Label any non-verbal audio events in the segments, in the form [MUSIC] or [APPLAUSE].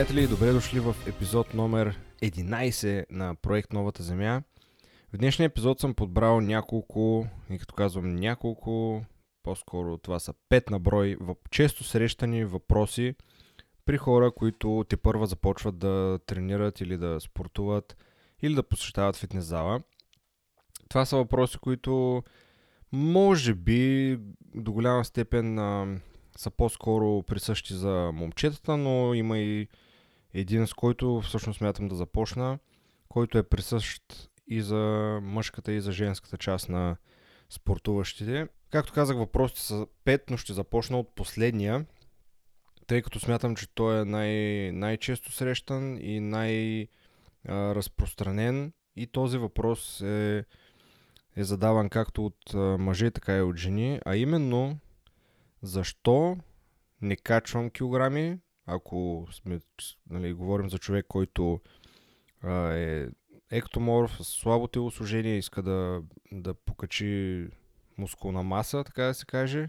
приятели, добре дошли в епизод номер 11 на проект Новата Земя. В днешния епизод съм подбрал няколко, и като казвам няколко, по-скоро това са пет на брой често срещани въпроси при хора, които те първа започват да тренират или да спортуват или да посещават фитнес зала. Това са въпроси, които може би до голяма степен са по-скоро присъщи за момчетата, но има и един, с който всъщност смятам да започна, който е присъщ и за мъжката и за женската част на спортуващите. Както казах, въпросите са пет, но ще започна от последния, тъй като смятам, че той е най- най-често срещан и най-разпространен. И този въпрос е, е задаван както от мъже, така и от жени, а именно защо не качвам килограми, ако сме, нали, говорим за човек, който а, е ектоморф, с слабо телосложение, иска да, да покачи мускулна маса, така да се каже,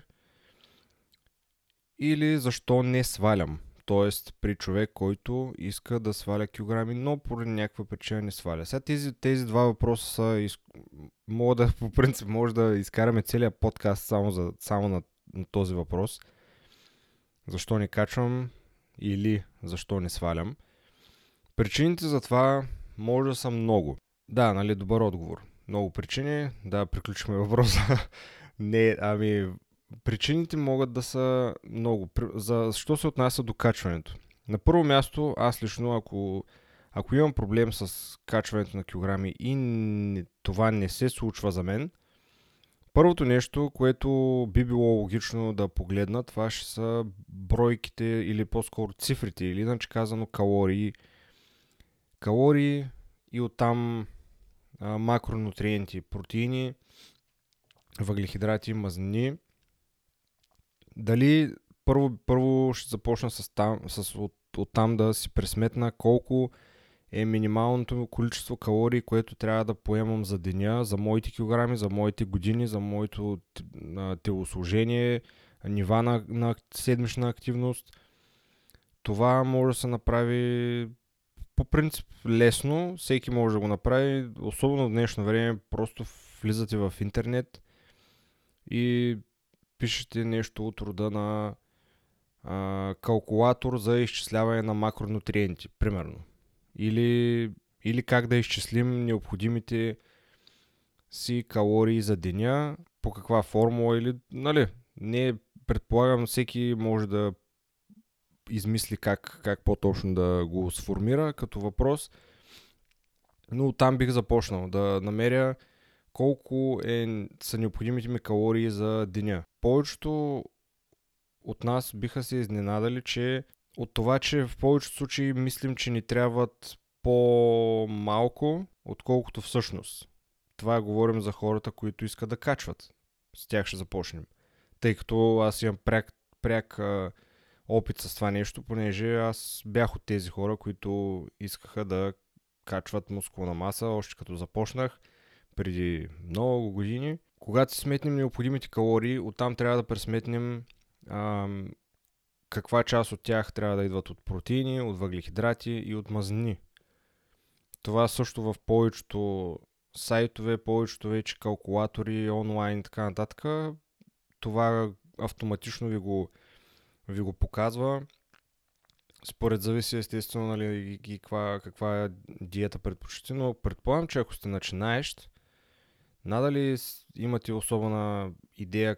или защо не свалям. Тоест при човек, който иска да сваля килограми, но поради някаква причина не сваля. Сега тези, тези два въпроса са... Из... Мога да, [LAUGHS] по принцип, може да изкараме целият подкаст само, за, само на, на този въпрос. Защо не качвам или защо не свалям. Причините за това може да са много. Да, нали, добър отговор. Много причини. Да, приключихме въпроса. [LAUGHS] не, ами, причините могат да са много. За, що се отнася до качването? На първо място, аз лично, ако, ако имам проблем с качването на килограми и не, това не се случва за мен, първото нещо, което би било логично да погледна, това ще са бройките или по-скоро цифрите, или иначе казано калории. Калории и оттам а, макронутриенти, протеини, въглехидрати, мазнини. Дали първо, първо ще започна с, там, с от, от да си пресметна колко е минималното количество калории, което трябва да поемам за деня, за моите килограми, за моите години, за моето телосложение, нива на, на седмична активност. Това може да се направи по принцип лесно, всеки може да го направи, особено в днешно време, просто влизате в интернет и пишете нещо от рода на а, калкулатор за изчисляване на макронутриенти, примерно. Или, или как да изчислим необходимите си калории за деня, по каква формула или, нали, не предполагам всеки може да измисли как, как по-точно да го сформира като въпрос. Но там бих започнал да намеря колко е, са необходимите ми калории за деня. Повечето от нас биха се изненадали, че от това, че в повечето случаи мислим, че ни трябват по-малко, отколкото всъщност. Това говорим за хората, които искат да качват. С тях ще започнем. Тъй като аз имам пряк, пряк а, опит с това нещо, понеже аз бях от тези хора, които искаха да качват мускулна маса, още като започнах преди много години. Когато сметнем необходимите калории, оттам трябва да пресметнем ам, каква част от тях трябва да идват от протеини, от въглехидрати и от мазнини. Това също в повечето сайтове, повечето вече калкулатори, онлайн и така нататък, това автоматично ви го, ви го показва. Според зависи естествено нали, и каква, каква диета предпочитате, но предполагам, че ако сте начинаещ, надали имате особена идея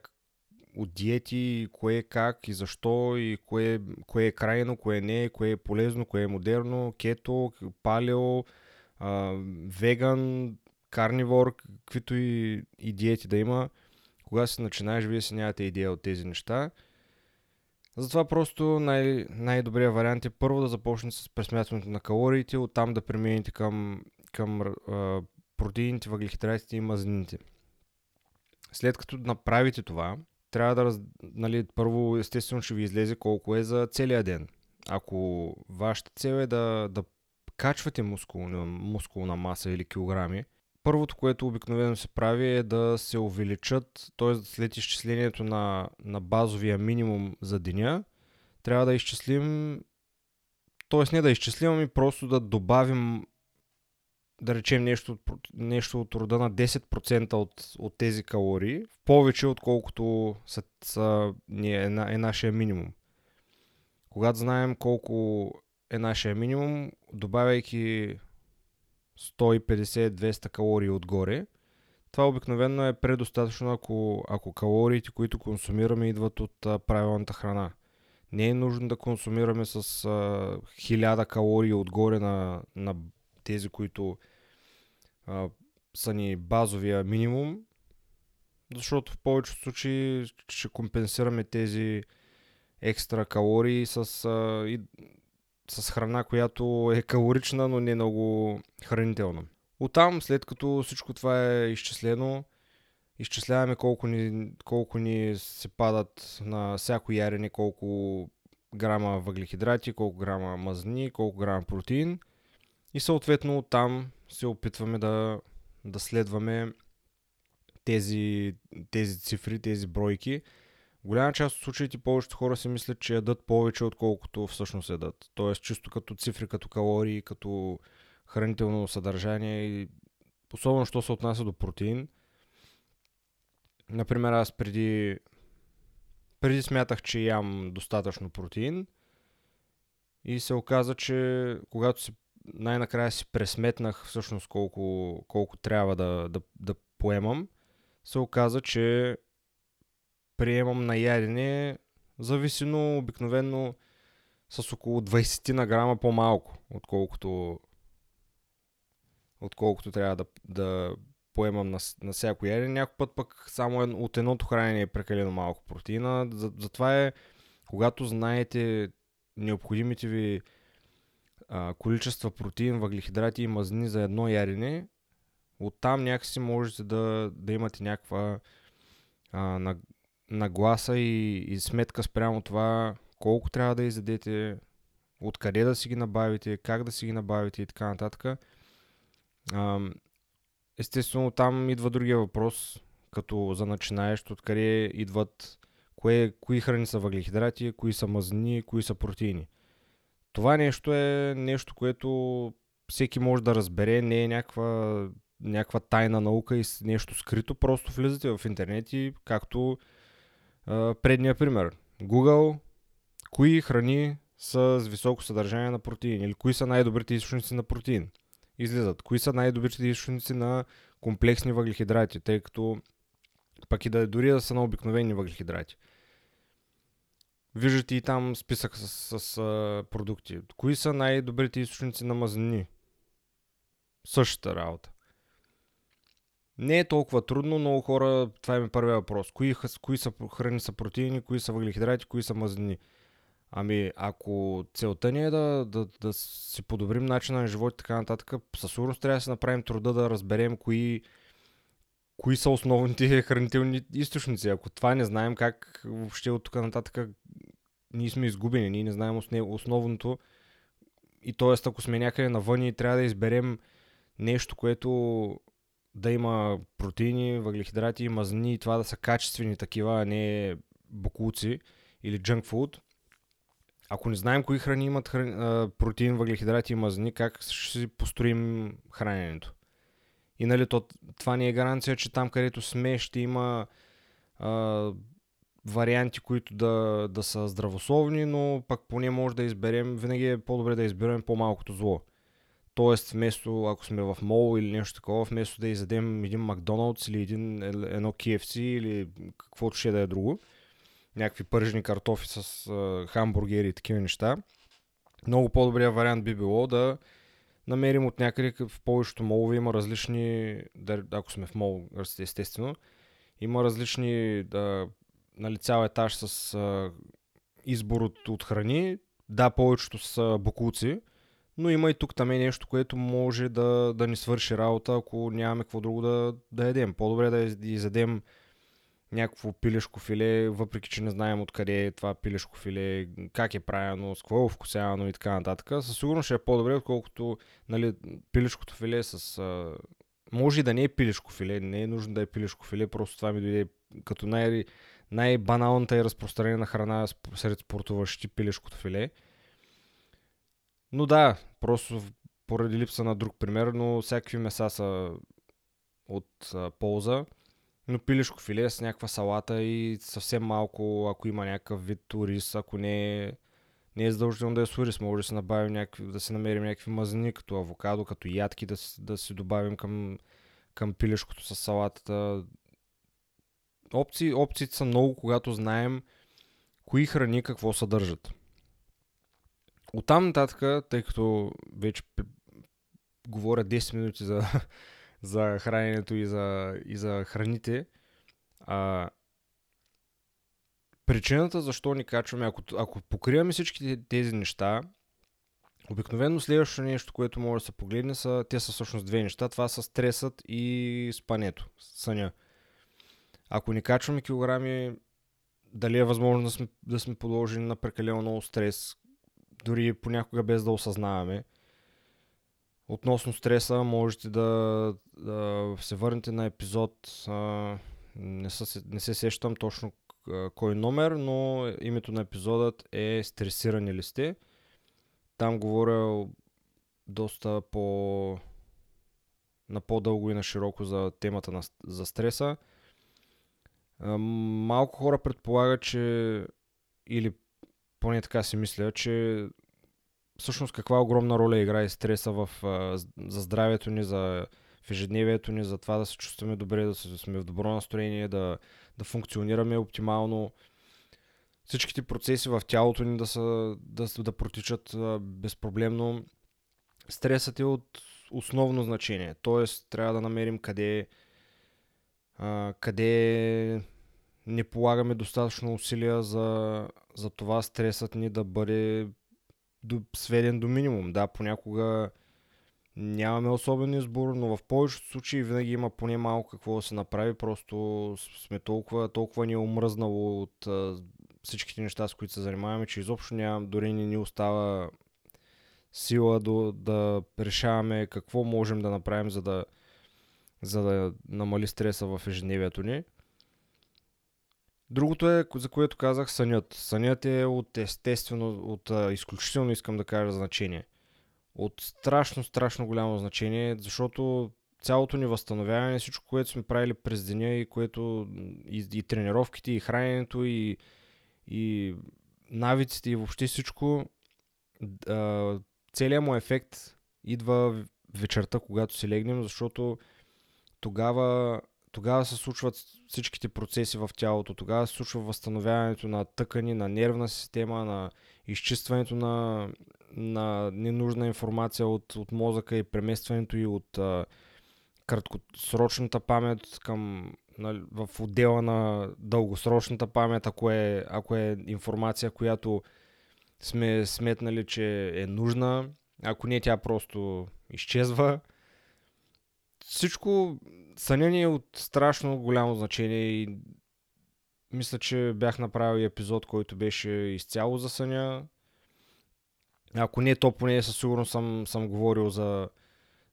от диети, кое как и защо и кое, кое е крайно, кое не, кое е полезно, кое е модерно, кето, палео, а, веган, карнивор, каквито и, и диети да има. Когато се начинаеш, вие си нямате идея от тези неща. Затова просто най- най-добрият вариант е първо да започнете с пресмятването на калориите, оттам да преминете към, към а, протеините, въглехидратите и мазнините. След като направите това, трябва да, нали, първо естествено ще ви излезе колко е за целия ден. Ако вашата цел е да, да качвате мускулна, мускулна маса или килограми, първото, което обикновено се прави е да се увеличат, т.е. след изчислението на, на базовия минимум за деня, трябва да изчислим т.е. не да изчислим, ами просто да добавим да речем нещо, нещо от рода на 10% от, от тези калории, повече отколкото са, са, е, е, е нашия минимум. Когато знаем колко е нашия минимум, добавяйки 150-200 калории отгоре, това обикновено е предостатъчно, ако, ако калориите, които консумираме, идват от а, правилната храна. Не е нужно да консумираме с а, 1000 калории отгоре на, на тези, които а, са ни базовия минимум, защото в повечето случаи ще компенсираме тези екстра калории с, а, и, с храна, която е калорична, но не много хранителна. Оттам, след като всичко това е изчислено, изчисляваме колко ни, колко ни се падат на всяко ярене, колко грама въглехидрати, колко грама мазнини, колко грама протеин. И съответно там се опитваме да, да следваме тези, тези цифри, тези бройки. Голяма част от случаите повечето хора си мислят, че ядат повече, отколкото всъщност ядат. Тоест чисто като цифри, като калории, като хранително съдържание и особено, що се отнася до протеин. Например, аз преди, преди смятах, че ям достатъчно протеин и се оказа, че когато си най-накрая си пресметнах всъщност колко, колко трябва да, да, да поемам, се оказа, че приемам на ядене зависено обикновено с около 20 на грама по-малко, отколкото, отколкото трябва да, да поемам на, на всяко ядене. Някой път пък само от едното хранене е прекалено малко протеина. Затова е, когато знаете необходимите ви количества протеин, въглехидрати и мазнини за едно ярене, оттам някакси можете да, да имате някаква а, нагласа и, и сметка спрямо това колко трябва да изядете, откъде да си ги набавите, как да си ги набавите и така нататък. А, естествено, там идва другия въпрос, като за начинаещ, откъде идват, кое, кои храни са въглехидрати, кои са мазнини, кои са протеини. Това нещо е нещо, което всеки може да разбере, не е някаква, някаква тайна наука и нещо скрито, просто влизате в интернет и както а, предния пример. Google, кои храни са с високо съдържание на протеин или кои са най-добрите източници на протеин. Излизат. Кои са най-добрите източници на комплексни въглехидрати, тъй като пък и да дори да са на обикновени въглехидрати. Виждате и там списък с, с, с продукти. Кои са най-добрите източници на мазнини? Същата работа. Не е толкова трудно, много хора, това е първият въпрос. Кои, кои са храни са протеини, кои са въглехидрати, кои са мазнини? Ами, ако целта ни е да, да, да си подобрим начина на живот и така нататък, със сигурност трябва да си направим труда да разберем кои, кои са основните [LAUGHS] хранителни източници. Ако това не знаем как въобще от тук нататък ние сме изгубени, ние не знаем основното. И т.е. ако сме някъде навън и трябва да изберем нещо, което да има протеини, въглехидрати мазнини и това да са качествени такива, а не бокуци или junk food. Ако не знаем кои храни имат храни, протеин, въглехидрати и мазнини, как ще си построим храненето? И нали, то, това не е гаранция, че там където сме ще има а, варианти, които да, да са здравословни, но пък поне може да изберем, винаги е по-добре да изберем по-малкото зло. Тоест, вместо, ако сме в мол или нещо такова, вместо да изядем един Макдоналдс или един, едно KFC или каквото ще да е друго, някакви пържени картофи с а, хамбургери и такива неща, много по-добрият вариант би било да намерим от някъде в повечето молове има различни, ако сме в мол, естествено, има различни да, нали, цял етаж с а, избор от, от храни. Да, повечето са бокуци, но има и тук там е нещо, което може да, да ни свърши работа, ако нямаме какво друго да, да едем. По-добре да изядем някакво пилешко филе, въпреки че не знаем откъде е това пилешко филе, как е правено, с какво е вкусявано и така нататък. Със сигурност ще е по-добре, отколкото нали, пилешкото филе с... А... Може и да не е пилешко филе, не е нужно да е пилешко филе, просто това ми дойде като най- най-баналната и разпространена храна сред спортуващи пилешкото филе. Но да, просто поради липса на друг пример, но всякакви меса са от а, полза. Но пилешко филе с някаква салата и съвсем малко, ако има някакъв вид ориз, ако не е, не е задължително да е с ориз, може да се, набавим някакви, да се намерим някакви мазнини, като авокадо, като ядки, да, да си добавим към, към пилешкото с салатата. Опции, опциите са много, когато знаем кои храни какво съдържат. Оттам нататък, тъй като вече говоря 10 минути за, [LAUGHS] за храненето и за, и за храните, а, причината защо ни качваме, ако, ако покриваме всички тези неща, обикновено следващото нещо, което може да се погледне, са, те са всъщност две неща. Това са стресът и спането, съня. Ако ни качваме килограми, дали е възможно да сме, да сме подложени на прекалено много стрес, дори понякога без да осъзнаваме. Относно стреса, можете да, да се върнете на епизод. Не, са, не се сещам точно кой номер, но името на епизодът е Стресирани ли сте? Там говоря доста по на по-дълго и на широко за темата на, за стреса. Малко хора предполагат, че или поне така си мисля, че всъщност каква огромна роля играе стреса в, за здравето ни, за в ежедневието ни, за това да се чувстваме добре, да сме в добро настроение, да, да функционираме оптимално. Всичките процеси в тялото ни да, са, да, да протичат безпроблемно. Стресът е от основно значение. Тоест, трябва да намерим къде, а, къде не полагаме достатъчно усилия за, за това стресът ни да бъде до, сведен до минимум. Да, понякога нямаме особен избор, но в повечето случаи винаги има поне малко какво да се направи. Просто сме толкова, толкова ни е омръзнало от а, всичките неща, с които се занимаваме, че изобщо няма, дори не ни остава сила до, да решаваме какво можем да направим, за да, за да намали стреса в ежедневието ни. Другото е, за което казах, сънят. Сънят е от естествено, от а, изключително искам да кажа значение. От страшно, страшно голямо значение, защото цялото ни възстановяване, всичко, което сме правили през деня и което и, и тренировките, и храненето, и, и навиците, и въобще всичко, а, целият му ефект идва вечерта, когато си легнем, защото тогава тогава се случват всичките процеси в тялото, тогава се случва възстановяването на тъкани, на нервна система, на изчистването на, на ненужна информация от, от мозъка и преместването и от а, краткосрочната памет към нали, в отдела на дългосрочната памет, ако е, ако е информация, която сме сметнали, че е нужна, ако не, тя просто изчезва. Всичко съня ни е от страшно голямо значение и мисля, че бях направил епизод, който беше изцяло за съня. Ако не, то поне със сигурност съм, съм говорил за,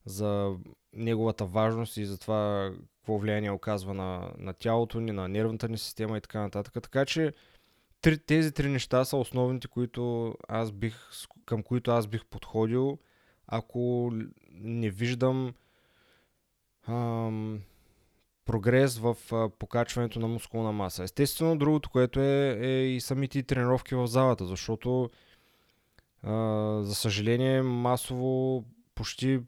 за неговата важност и за това какво влияние оказва на, на тялото ни, на нервната ни система и така нататък. Така че три, тези три неща са основните, които аз бих, към които аз бих подходил, ако не виждам прогрес в покачването на мускулна маса. Естествено, другото, което е, е и самите тренировки в залата, защото а, за съжаление масово почти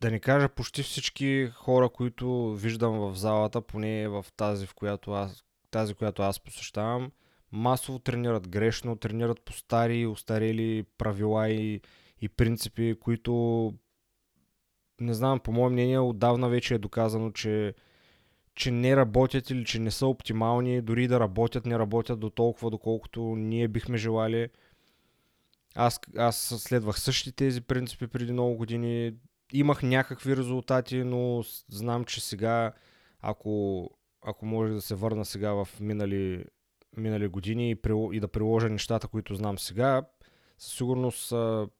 да не кажа почти всички хора, които виждам в залата, поне в тази, в която аз, тази, която аз посещавам, масово тренират грешно, тренират по стари, устарели правила и, и принципи, които не знам, по мое мнение, отдавна вече е доказано, че, че не работят или че не са оптимални, дори да работят, не работят до толкова, доколкото ние бихме желали. Аз, аз следвах същите тези принципи преди много години. Имах някакви резултати, но знам, че сега, ако, ако може да се върна сега в минали, минали години и, и да приложа нещата, които знам сега, със сигурност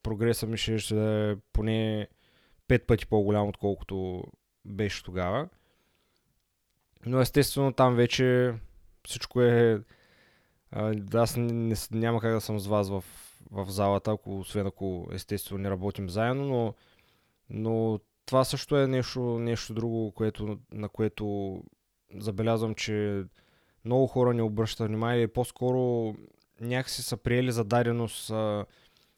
прогреса ми ще, ще да е поне пет пъти по-голям, отколкото беше тогава. Но естествено там вече всичко е... аз не, не, няма как да съм с вас в, в залата, ако, освен ако естествено не работим заедно, но, но това също е нещо, нещо друго, което, на което забелязвам, че много хора не обръщат внимание и по-скоро някакси са приели за даденост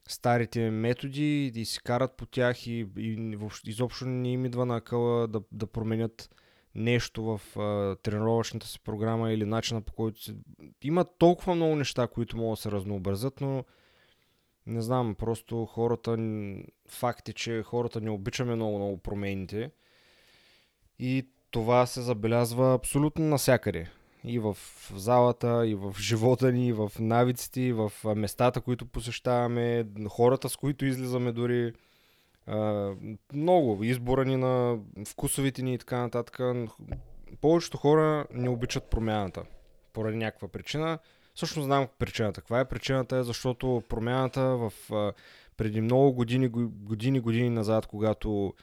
старите методи и си карат по тях и, и въобще, изобщо не им идва на къла да, да променят нещо в а, тренировъчната си програма или начина по който се... Има толкова много неща, които могат да се разнообразят, но не знам, просто хората... Факт е, че хората не обичаме много-много промените и това се забелязва абсолютно навсякъде и в залата, и в живота ни, и в навиците, и в местата, които посещаваме, хората, с които излизаме дори. Много. Избора ни на вкусовите ни и така нататък. Повечето хора не обичат промяната поради някаква причина. Също знам причината. Каква е причината? Е защото промяната в преди много години, години, години назад, когато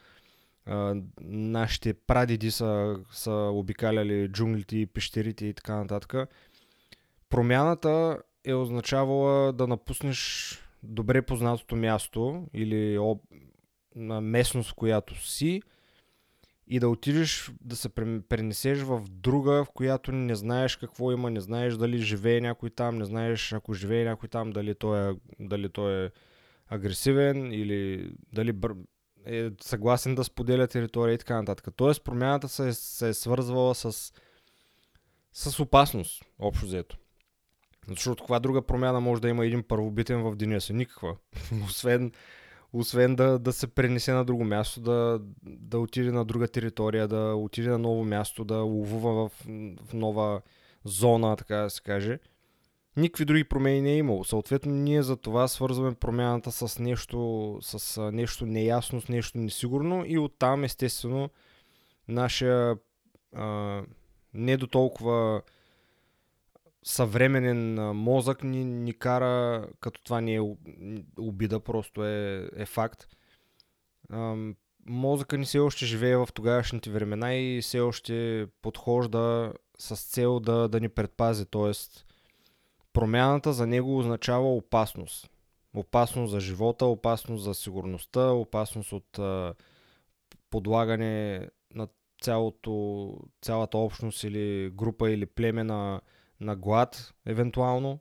нашите прадеди са, са обикаляли джунглите, пещерите и така нататък. Промяната е означавала да напуснеш добре познатото място или об... на местност, в която си и да отидеш да се пренесеш в друга, в която не знаеш какво има, не знаеш дали живее някой там, не знаеш ако живее някой там, дали той е, дали той е агресивен или дали е съгласен да споделя територия и така нататък. Тоест промяната се, се е свързвала с, с опасност, общо взето. Защото каква друга промяна може да има един първобитен в деня си? Никаква. [LAUGHS] освен, освен да, да се пренесе на друго място, да, да отиде на друга територия, да отиде на ново място, да ловува в, в нова зона, така да се каже никакви други промени не е имало. Съответно, ние за това свързваме промяната с нещо, с нещо неясно, с нещо несигурно и оттам, естествено, нашия а, не до толкова съвременен мозък ни, ни кара, като това не е обида, просто е, е факт. А, мозъка ни все още живее в тогавашните времена и все още подхожда с цел да, да ни предпази. Тоест, промяната за него означава опасност. Опасност за живота, опасност за сигурността, опасност от подлагане на цялото, цялата общност или група или племе на, на глад, евентуално.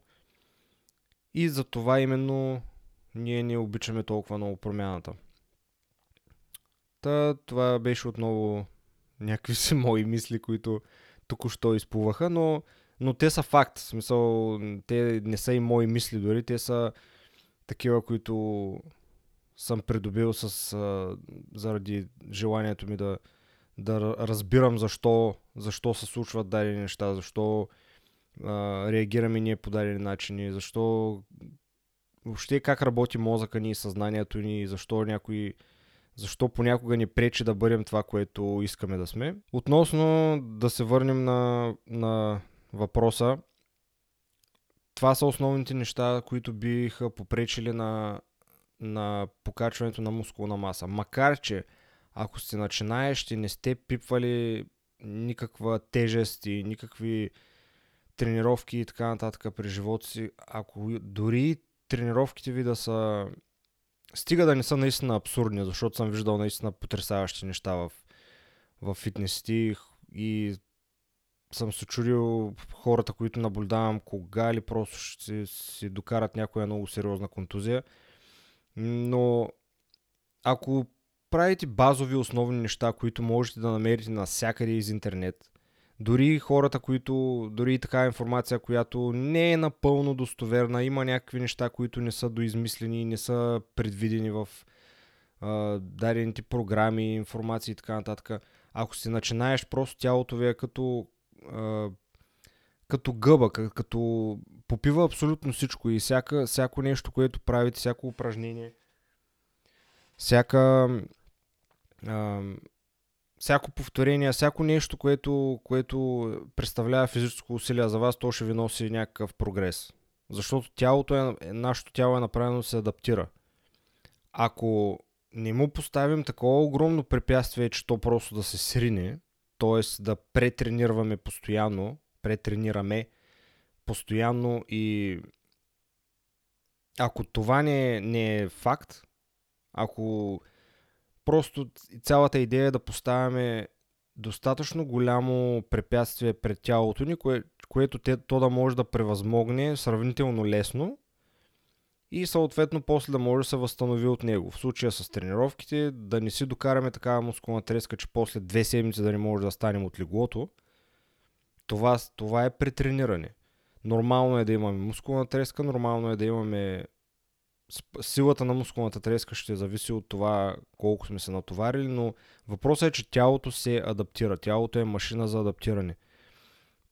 И за това именно ние не обичаме толкова много промяната. Та, това беше отново някакви [LAUGHS] си мои мисли, които току-що изплуваха, но но те са факт. В смисъл, те не са и мои мисли дори, те са такива, които съм придобил с, а, заради желанието ми да, да разбирам защо, защо се случват дадени неща, защо а, реагираме ние по дадени начини, защо въобще как работи мозъка ни, съзнанието ни, защо някои защо понякога ни пречи да бъдем това, което искаме да сме. Относно да се върнем на, на въпроса. Това са основните неща, които биха попречили на, на покачването на мускулна маса. Макар, че ако сте начинаещи, не сте пипвали никаква тежест и никакви тренировки и така нататък при живота си, ако дори тренировките ви да са стига да не са наистина абсурдни, защото съм виждал наистина потрясаващи неща в, в фитнесите и съм се чудил хората, които наблюдавам кога ли просто ще си докарат някоя много сериозна контузия. Но ако правите базови основни неща, които можете да намерите навсякъде из интернет, дори хората, които, дори и такава информация, която не е напълно достоверна, има някакви неща, които не са доизмислени, не са предвидени в а, дадените програми, информации и така нататък. Ако си начинаеш, просто тялото ви е като, като гъба, като попива абсолютно всичко и всяка, всяко нещо, което правите, всяко упражнение, всяка а, всяко повторение, всяко нещо, което, което представлява физическо усилие за вас, то ще ви носи някакъв прогрес. Защото тялото е, нашето тяло е направено да се адаптира. Ако не му поставим такова огромно препятствие, че то просто да се срине, т.е. да претренираме постоянно, претренираме постоянно и ако това не не е факт, ако просто цялата идея е да поставяме достатъчно голямо препятствие пред тялото ни, кое, което те, то да може да превъзмогне сравнително лесно и съответно после да може да се възстанови от него. В случая с тренировките, да не си докараме такава мускулна треска, че после две седмици да не може да станем от леглото, това, това е претрениране. Нормално е да имаме мускулна треска, нормално е да имаме силата на мускулната треска ще зависи от това колко сме се натоварили, но въпросът е, че тялото се адаптира. Тялото е машина за адаптиране.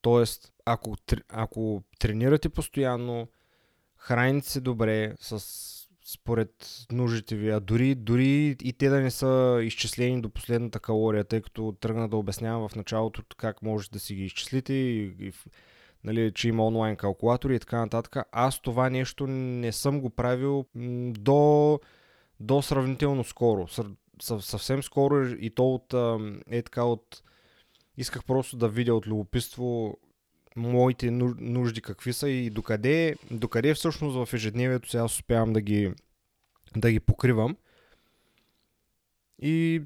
Тоест, ако, ако тренирате постоянно, храните се добре, с, според нуждите ви, а дори, дори и те да не са изчислени до последната калория, тъй като тръгна да обяснявам в началото как можете да си ги изчислите и, и нали, че има онлайн калкулатори и така нататък. Аз това нещо не съм го правил до, до сравнително скоро. Съвсем скоро и то от, е така от... Исках просто да видя от любопитство моите нужди какви са и докъде, докъде всъщност в ежедневието сега успявам да ги, да ги покривам. И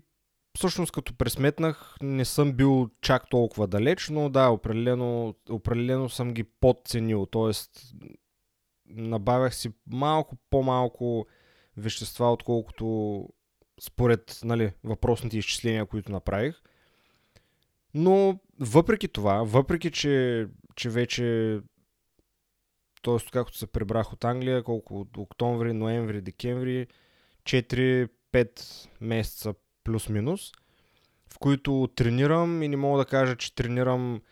всъщност като пресметнах, не съм бил чак толкова далеч, но да, определено, определено съм ги подценил. Тоест, набавях си малко по-малко вещества, отколкото според нали, въпросните изчисления, които направих. Но въпреки това, въпреки че, че вече т.е. както се прибрах от Англия, колко от октомври, ноември, декември, 4-5 месеца плюс-минус, в които тренирам и не мога да кажа, че тренирам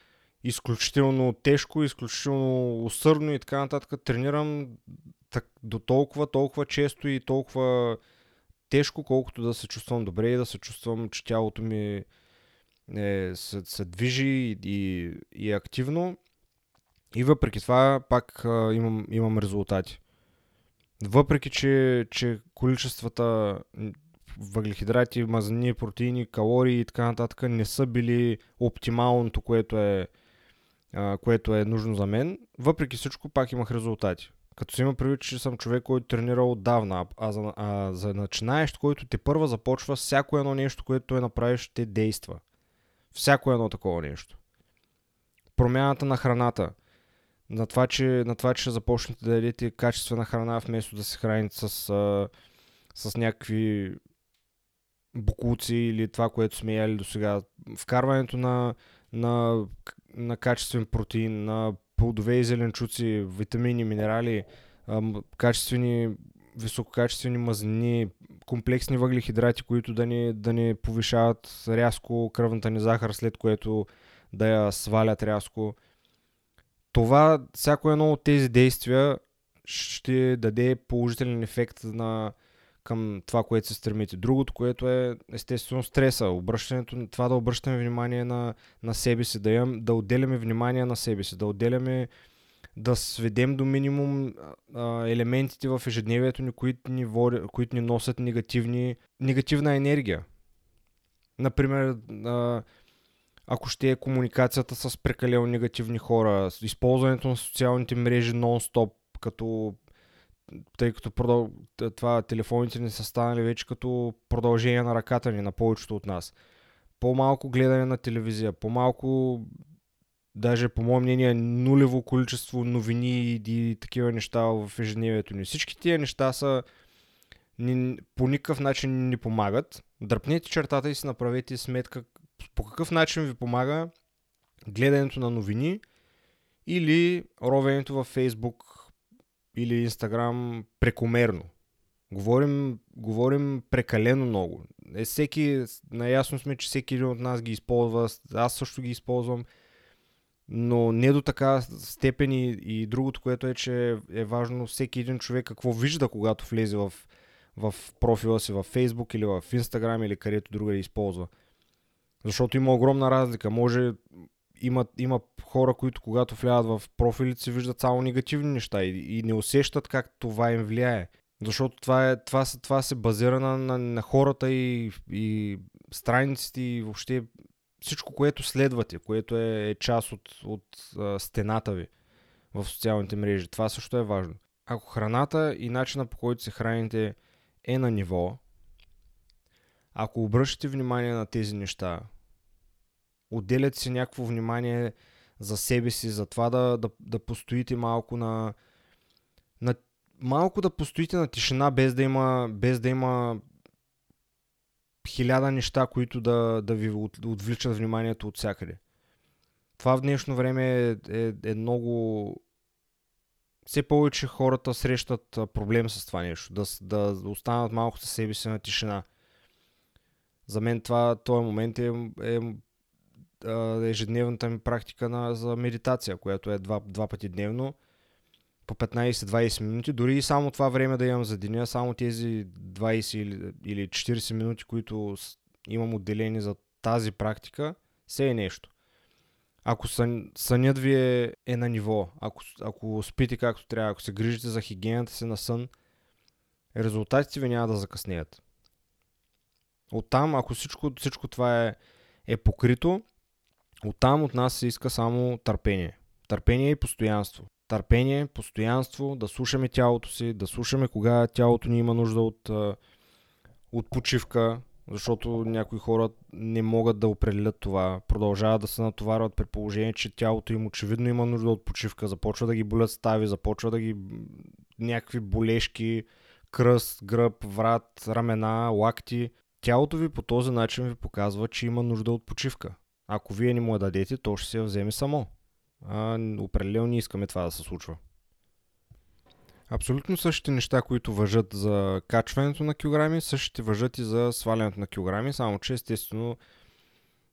изключително тежко, изключително усърдно и така нататък. Тренирам так, до толкова, толкова често и толкова тежко, колкото да се чувствам добре и да се чувствам, че тялото ми е, се, се движи и, и, е активно. И въпреки това пак а, имам, имам резултати. Въпреки, че, че количествата въглехидрати, мазнини, протеини, калории и така нататък не са били оптималното, което е, а, което е нужно за мен. Въпреки всичко пак имах резултати. Като си има предвид, че съм човек, който е тренирал отдавна, а за, а за начинаещ, който те първа започва, всяко едно нещо, което той направи, ще действа. Всяко едно такова нещо. Промяната на храната. На това, че, на това, че ще започнете да ядете качествена храна, вместо да се храните с, с някакви букуци или това, което сме яли до сега. Вкарването на, на, на качествен протеин, на плодове и зеленчуци, витамини, минерали, качествени, висококачествени мазнини, комплексни въглехидрати, които да ни, да ни повишават рязко кръвната ни захар, след което да я свалят рязко. Това, всяко едно от тези действия ще даде положителен ефект на, към това, което се стремите. Другото, което е естествено стреса, обръщането, това да обръщаме внимание на, на себе си, да, имам, да отделяме внимание на себе си, да отделяме, да сведем до минимум а, елементите в ежедневието ни, които ни, води, които ни носят негативни, негативна енергия. Например, а, ако ще е комуникацията с прекалено негативни хора, използването на социалните мрежи нон-стоп, като тъй като продъл... това телефоните ни са станали вече като продължение на ръката ни, на повечето от нас. По-малко гледане на телевизия, по-малко, даже по мое мнение, нулево количество новини и, такива неща в ежедневието ни. Всички тия неща са ни, по никакъв начин ни помагат. Дръпнете чертата и си направете сметка по какъв начин ви помага гледането на новини или ровенето във Facebook или Инстаграм прекомерно. Говорим, говорим прекалено много. Е, всеки, наясно сме, че всеки един от нас ги използва, аз също ги използвам, но не до така степен и, и другото, което е, че е важно всеки един човек какво вижда, когато влезе в, в профила си в Facebook или в Instagram или където друга да използва. Защото има огромна разлика. Може има, има хора, които когато влядат в профилите си виждат само негативни неща и, и не усещат как това им влияе. Защото това, е, това, това се базира на, на, на хората и, и страниците и въобще всичко, което следвате, което е, е част от, от а, стената ви в социалните мрежи. Това също е важно. ако храната и начина по който се храните е на ниво, ако обръщате внимание на тези неща, отделяте си някакво внимание за себе си, за това да, да, да постоите малко на, на малко да постоите на тишина, без да има, без да има хиляда неща, които да, да ви от, отвличат вниманието от всякъде. Това в днешно време е, е, е много... Все повече хората срещат проблем с това нещо. Да, да останат малко със себе си на тишина. За мен това, този момент е, е, е ежедневната ми практика на, за медитация, която е два, два пъти дневно по 15-20 минути, дори и само това време да имам за деня, само тези 20 или, или 40 минути, които имам отделени за тази практика, все е нещо. Ако сън, сънят ви е, е на ниво, ако, ако спите както трябва, ако се грижите за хигиената си на сън, резултатите ви няма да закъснеят. Оттам, ако всичко, всичко това е, е покрито, оттам от нас се иска само търпение. Търпение и постоянство търпение, постоянство, да слушаме тялото си, да слушаме кога тялото ни има нужда от, от почивка, защото някои хора не могат да определят това. Продължават да се натоварват при положение, че тялото им очевидно има нужда от почивка, започва да ги болят стави, започва да ги някакви болешки, кръст, гръб, врат, рамена, лакти. Тялото ви по този начин ви показва, че има нужда от почивка. Ако вие не му я дадете, то ще се я вземе само а, определено искаме това да се случва. Абсолютно същите неща, които въжат за качването на килограми, същите въжат и за свалянето на килограми, само че естествено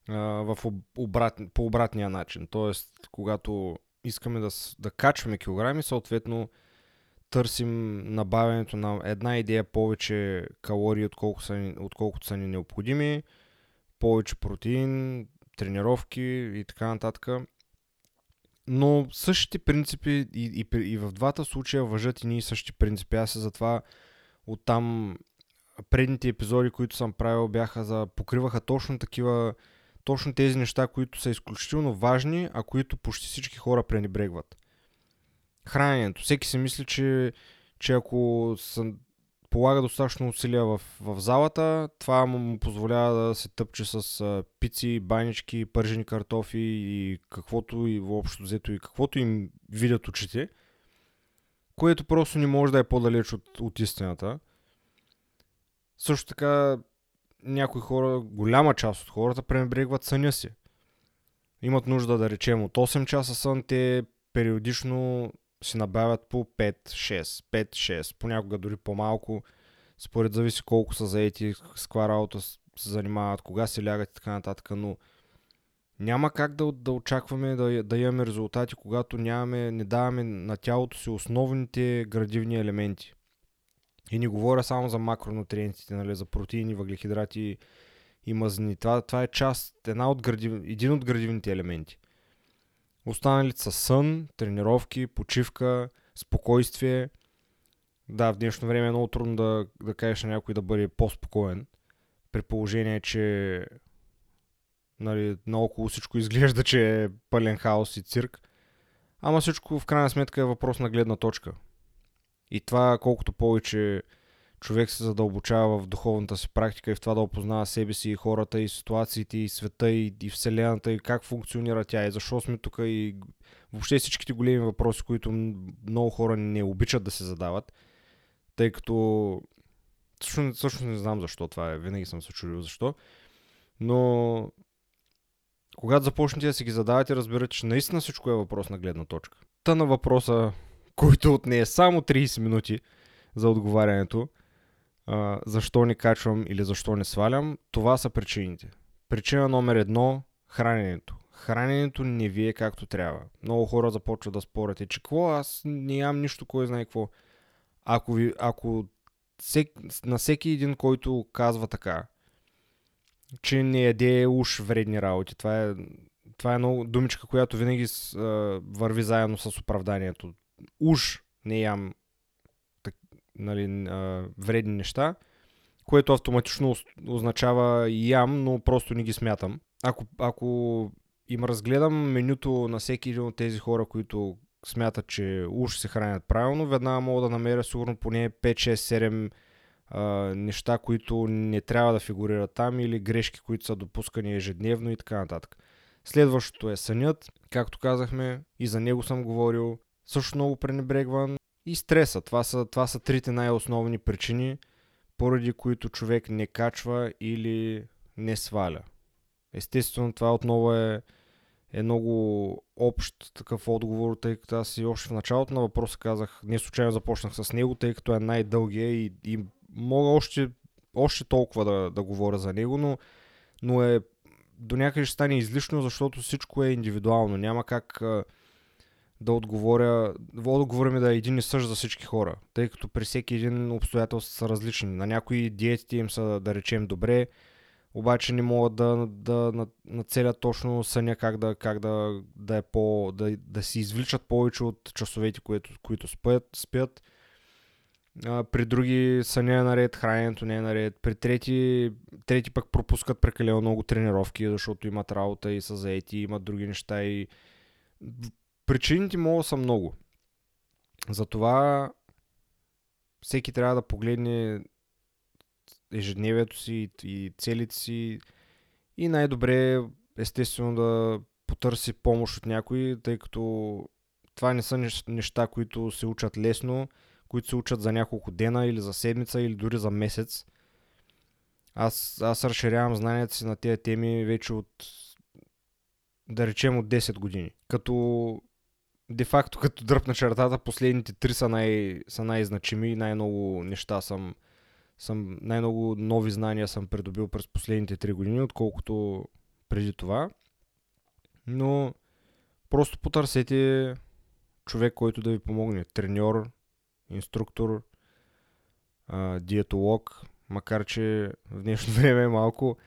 в обрат, по обратния начин. Тоест, когато искаме да, да качваме килограми, съответно търсим набавянето на една идея повече калории, отколкото са, отколкото са ни необходими, повече протеин, тренировки и така нататък. Но същите принципи и, и, и в двата случая въжат и ние същи принципи. Аз затова оттам предните епизоди, които съм правил, бяха за покриваха точно такива, точно тези неща, които са изключително важни, а които почти всички хора пренебрегват. Храненето. Всеки си мисли, че, че ако са полага достатъчно усилия в, в залата, това му позволява да се тъпче с а, пици, банички, пържени картофи и каквото и въобще взето и каквото им видят очите, което просто не може да е по-далеч от, от истината. Също така, някои хора, голяма част от хората пренебрегват съня си. Имат нужда да речем от 8 часа сън, те периодично си набавят по 5-6, 5-6, понякога дори по-малко, според зависи колко са заети, с каква работа се занимават, кога се лягат и така нататък, но няма как да, да очакваме да, да имаме резултати, когато нямаме, не даваме на тялото си основните градивни елементи. И не говоря само за макронутриентите, нали, за протеини, въглехидрати и мазнини. Това, това е част, една от градив, един от градивните елементи. Останалите са сън, тренировки, почивка, спокойствие. Да, в днешно време е много трудно да, да кажеш на някой да бъде по-спокоен, при положение, че нали, наоколо всичко изглежда, че е пълен хаос и цирк. Ама всичко в крайна сметка е въпрос на гледна точка. И това колкото повече човек се задълбочава в духовната си практика и в това да опознава себе си и хората и ситуациите и света и, и вселената и как функционира тя. И защо сме тук и въобще всичките големи въпроси, които много хора не обичат да се задават, тъй като всъщност, всъщност не знам защо това е, винаги съм се чудил защо, но когато започнете да си ги задавате, разбирате, че наистина всичко е въпрос на гледна точка. Та на въпроса, който отне само 30 минути за отговарянето, защо не качвам или защо не свалям, това са причините. Причина номер едно храненето. Храненето не ви е както трябва. Много хора започват да спорят, е, че какво, аз нямам нищо, кой знае какво. Ако, ви, ако сек, на всеки един, който казва така, че не яде уж вредни работи, това е, това е много думичка, която винаги с, а, върви заедно с оправданието. Уж не ям нали, а, вредни неща, което автоматично означава ям, но просто не ги смятам. Ако, ако им разгледам менюто на всеки един от тези хора, които смятат, че уж се хранят правилно, веднага мога да намеря сигурно поне 5, 6, 7 а, неща, които не трябва да фигурират там или грешки, които са допускани ежедневно и така нататък. Следващото е сънят, както казахме, и за него съм говорил, също много пренебрегван. И стреса. Това са, това са трите най-основни причини, поради които човек не качва или не сваля. Естествено, това отново е, е много общ такъв отговор, тъй като аз и още в началото на въпроса казах, не случайно започнах с него, тъй като е най-дългия и, и мога още, още толкова да, да говоря за него, но, но е до някъде ще стане излишно, защото всичко е индивидуално. Няма как да отговоря, отговоря ми да е един и същ за всички хора, тъй като при всеки един обстоятелства са различни. На някои диетите им са, да речем, добре, обаче не могат да, да нацелят точно съня как да, как да, да, е по, да, да си извличат повече от часовете, които, които спят. спят. А, при други съня е наред, храненето не е наред. При трети, трети пък пропускат прекалено много тренировки, защото имат работа и са заети, имат други неща и причините могат да са много. Затова всеки трябва да погледне ежедневието си и целите си и най-добре естествено да потърси помощ от някой, тъй като това не са неща, които се учат лесно, които се учат за няколко дена или за седмица или дори за месец. Аз, аз разширявам знанията си на тези теми вече от да речем от 10 години. Като де-факто като дръпна чертата, последните три са, най- са най-значими, най-много неща съм съм, най-много нови знания съм придобил през последните 3 години, отколкото преди това. Но просто потърсете човек, който да ви помогне. Треньор, инструктор, диетолог, макар че в днешно [LAUGHS] време е малко,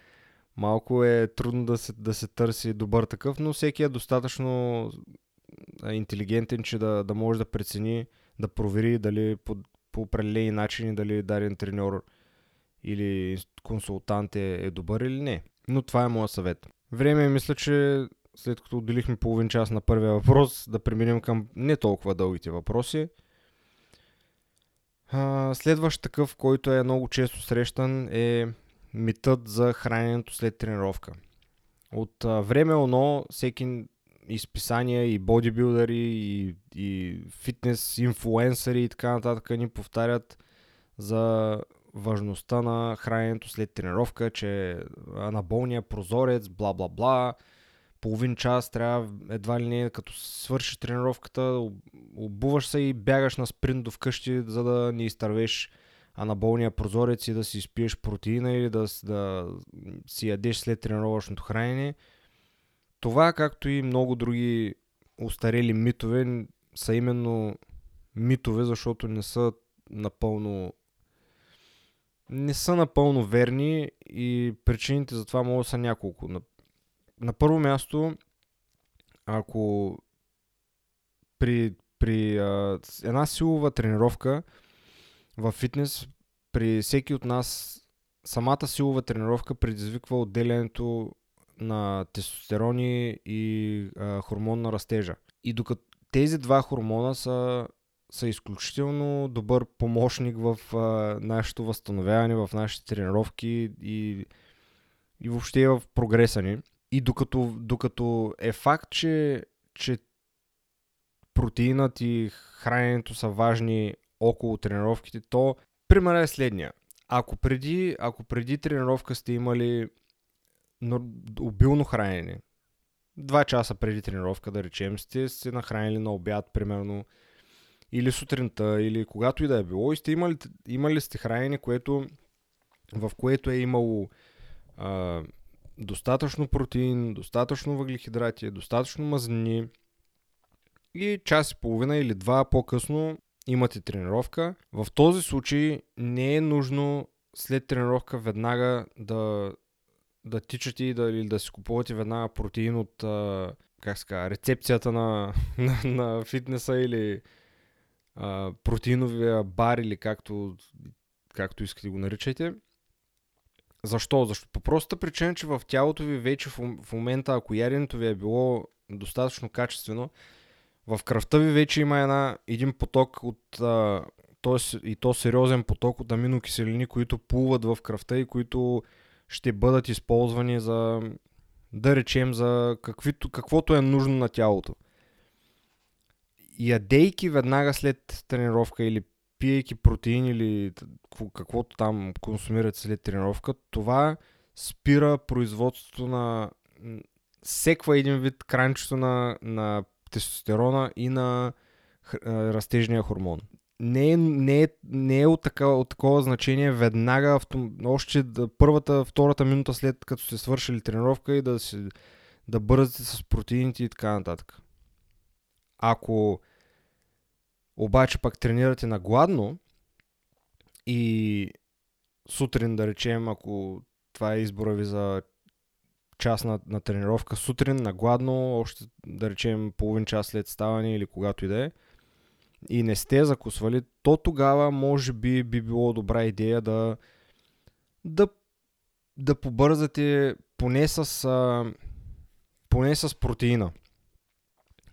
малко е трудно да се, да се търси добър такъв, но всеки е достатъчно интелигентен, че да, да може да прецени, да провери дали под, по определени начини дали даден треньор или консултант е, е добър или не. Но това е моят съвет. Време е, мисля, че след като отделихме половин час на първия въпрос, да преминем към не толкова дългите въпроси. А, следващ такъв, който е много често срещан е митът за храненето след тренировка. От а, време оно всеки изписания и бодибилдъри и, и фитнес инфлуенсъри и така нататък ни повтарят за важността на храненето след тренировка, че анаболния прозорец, бла бла бла, половин час трябва едва ли не като свършиш тренировката, обуваш се и бягаш на спринт до вкъщи, за да не изтървеш анаболния прозорец и да си изпиеш протеина или да, да си ядеш след тренировъчното хранене. Това, както и много други устарели митове, са именно митове, защото не са напълно не са напълно верни и причините за това могат да са няколко. На, на първо място, ако при, при а, една силова тренировка в фитнес, при всеки от нас самата силова тренировка предизвиква отделянето на тестостерони и а, хормон на растежа. И докато тези два хормона са, са изключително добър помощник в а, нашето възстановяване, в нашите тренировки и, и въобще в прогреса ни. И докато, докато е факт, че, че протеинът и храненето са важни около тренировките, то примерът е следния. Ако преди, ако преди тренировка сте имали обилно хранене. Два часа преди тренировка, да речем, сте се нахранили на обяд, примерно, или сутринта, или когато и да е било, и сте имали, имали сте хранене, което, в което е имало а, достатъчно протеин, достатъчно въглехидрати, достатъчно мазнини и час и половина или два по-късно имате тренировка. В този случай не е нужно след тренировка веднага да да тичате и да, или да си купувате веднага протеин от а, как ска, рецепцията на, [LAUGHS] на, на фитнеса или а, протеиновия бар или както, както искате го наричайте. Защо? Защо? По простата причина, че в тялото ви вече в, момента, ако яденето ви е било достатъчно качествено, В кръвта ви вече има една, един поток от, а, т.е. и то сериозен поток от аминокиселини, които плуват в кръвта и които ще бъдат използвани за, да речем, за каквито, каквото е нужно на тялото. Ядейки веднага след тренировка или пиейки протеин или каквото там консумират след тренировка, това спира производството на секва един вид кранчето на, на тестостерона и на растежния хормон. Не е, не е, не е от, такова, от такова значение веднага, авто, още да, първата, втората минута след като сте свършили тренировка и да, си, да бързате с протеините и така нататък. Ако обаче пък тренирате на гладно и сутрин, да речем, ако това е избора ви за час на, на тренировка, сутрин на гладно, още да речем половин час след ставане или когато и да е, и не сте закусвали, то тогава може би би било добра идея да да, да побързате поне с, а, поне с протеина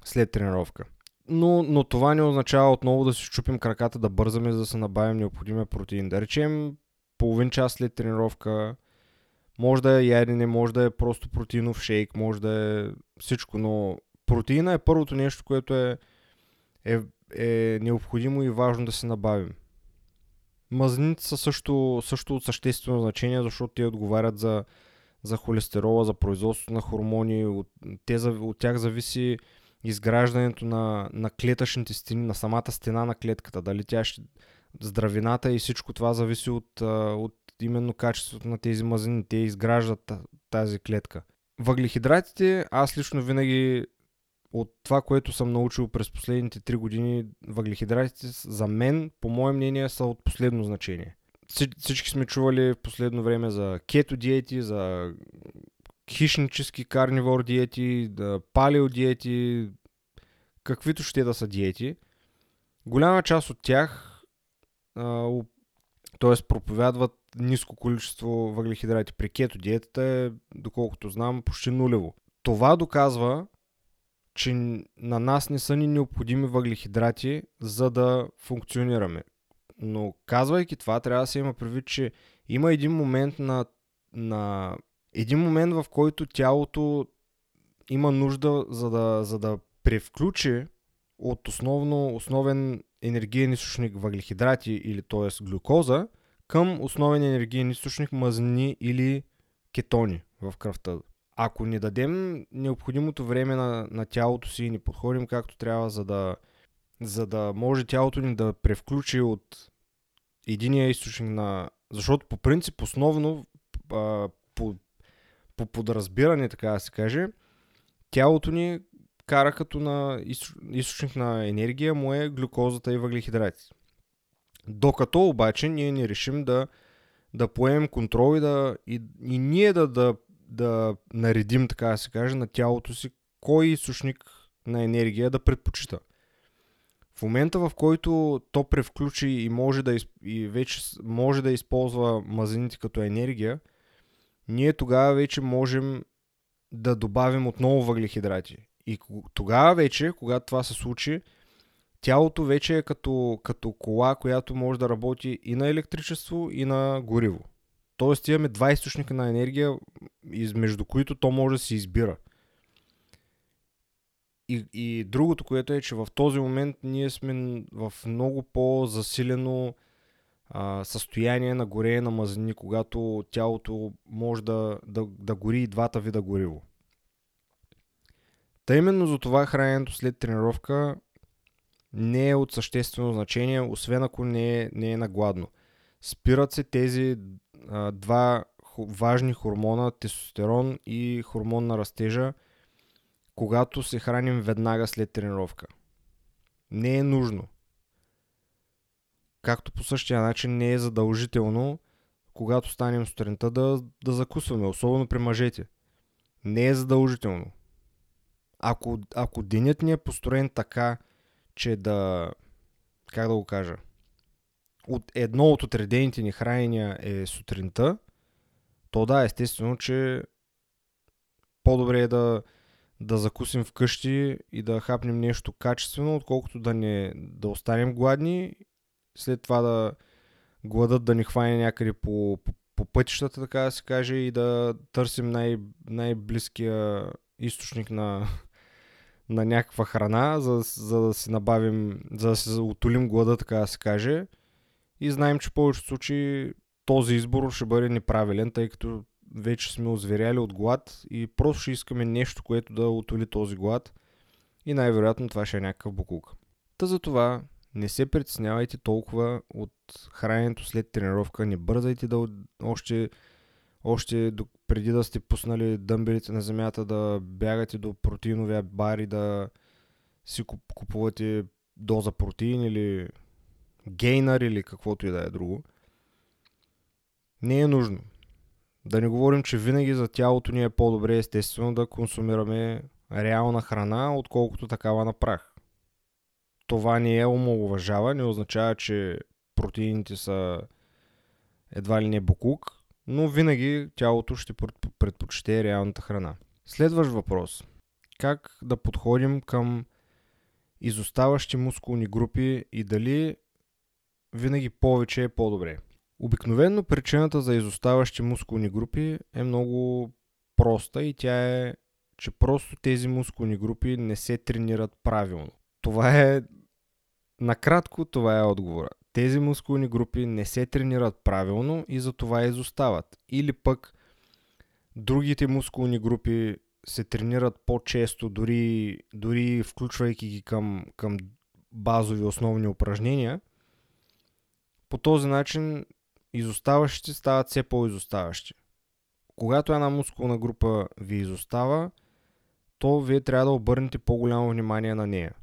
след тренировка но, но това не означава отново да си чупим краката, да бързаме, за да се набавим необходимия протеин. Да речем половин час след тренировка, може да е ядене, може да е просто протеинов шейк, може да е всичко, но протеина е първото нещо, което е, е, е необходимо и важно да се набавим. Мазнините са също, също от съществено значение, защото те отговарят за, за холестерола, за производството на хормони. От, те, от тях зависи изграждането на, на клетъчните стени, на самата стена на клетката. Дали тя ще... Здравината и всичко това зависи от, от именно качеството на тези мазнини. Те изграждат тази клетка. Въглехидратите, аз лично винаги от това, което съм научил през последните 3 години, въглехидратите за мен, по мое мнение, са от последно значение. Всички сме чували в последно време за кето диети, за хищнически карнивор диети, палео диети, каквито ще да са диети. Голяма част от тях т.е. проповядват ниско количество въглехидрати. При кето диетата е, доколкото знам, почти нулево. Това доказва, че на нас не са ни необходими въглехидрати, за да функционираме. Но казвайки това, трябва да се има предвид, че има един момент на, на един момент, в който тялото има нужда, за да, за да превключи от основно, основен енергиен източник въглехидрати или т.е. глюкоза към основен енергиен източник мазнини или кетони в кръвта. Ако не дадем необходимото време на, на тялото си и не подходим както трябва, за да, за да може тялото ни да превключи от единия източник на... Защото по принцип основно а, по по подразбиране, така да се каже, тялото ни кара като на източник на енергия му е глюкозата и въглехидрати. Докато обаче ние не решим да, да поемем контрол и, да, и, и ние да, да, да наредим, така да се каже, на тялото си кой източник на енергия да предпочита. В момента, в който то превключи и може да, и вече може да използва мазнините като енергия, ние тогава вече можем да добавим отново въглехидрати. И тогава вече, когато това се случи, тялото вече е като, като кола, която може да работи и на електричество, и на гориво. Тоест имаме два източника на енергия, измежду които то може да се избира. И, и другото, което е, че в този момент ние сме в много по-засилено а, състояние на горене на мазнини, когато тялото може да, да, да гори и двата вида гориво. Та именно за това храненето след тренировка не е от съществено значение, освен ако не е, не е нагладно. Спират се тези два важни хормона, тестостерон и хормон на растежа, когато се храним веднага след тренировка. Не е нужно. Както по същия начин не е задължително, когато станем сутринта да, да закусваме, особено при мъжете. Не е задължително. Ако, ако денят ни е построен така, че да, как да го кажа, от едно от отредените ни хранения е сутринта, то да, естествено, че по-добре е да, да закусим вкъщи и да хапнем нещо качествено, отколкото да, не, да останем гладни, след това да гладът да ни хване някъде по, по, по пътищата, така да се каже, и да търсим най- най-близкия източник на, на някаква храна, за, за да си набавим, за да си отолим глада, така да се каже. И знаем, че в повечето случаи този избор ще бъде неправилен, тъй като вече сме озверяли от глад и просто ще искаме нещо, което да отоли този глад. И най-вероятно това ще е някакъв буклук. Та за това не се притеснявайте толкова от храненето след тренировка, не бързайте да още, още преди да сте пуснали дъмбелите на земята да бягате до протеиновия бар и да си купувате доза протеин или гейнър или каквото и да е друго. Не е нужно. Да не говорим, че винаги за тялото ни е по-добре естествено да консумираме реална храна, отколкото такава на прах. Това не е омалуважава, не означава, че протеините са едва ли не букук, но винаги тялото ще предпочете реалната храна. Следващ въпрос. Как да подходим към изоставащи мускулни групи и дали винаги повече е по-добре? Обикновено причината за изоставащи мускулни групи е много проста и тя е, че просто тези мускулни групи не се тренират правилно. Това е накратко, това е отговора. Тези мускулни групи не се тренират правилно и затова изостават. Или пък другите мускулни групи се тренират по-често, дори, дори включвайки ги към, към базови основни упражнения. По този начин изоставащите стават все по-изоставащи. Когато една мускулна група ви изостава, то вие трябва да обърнете по-голямо внимание на нея.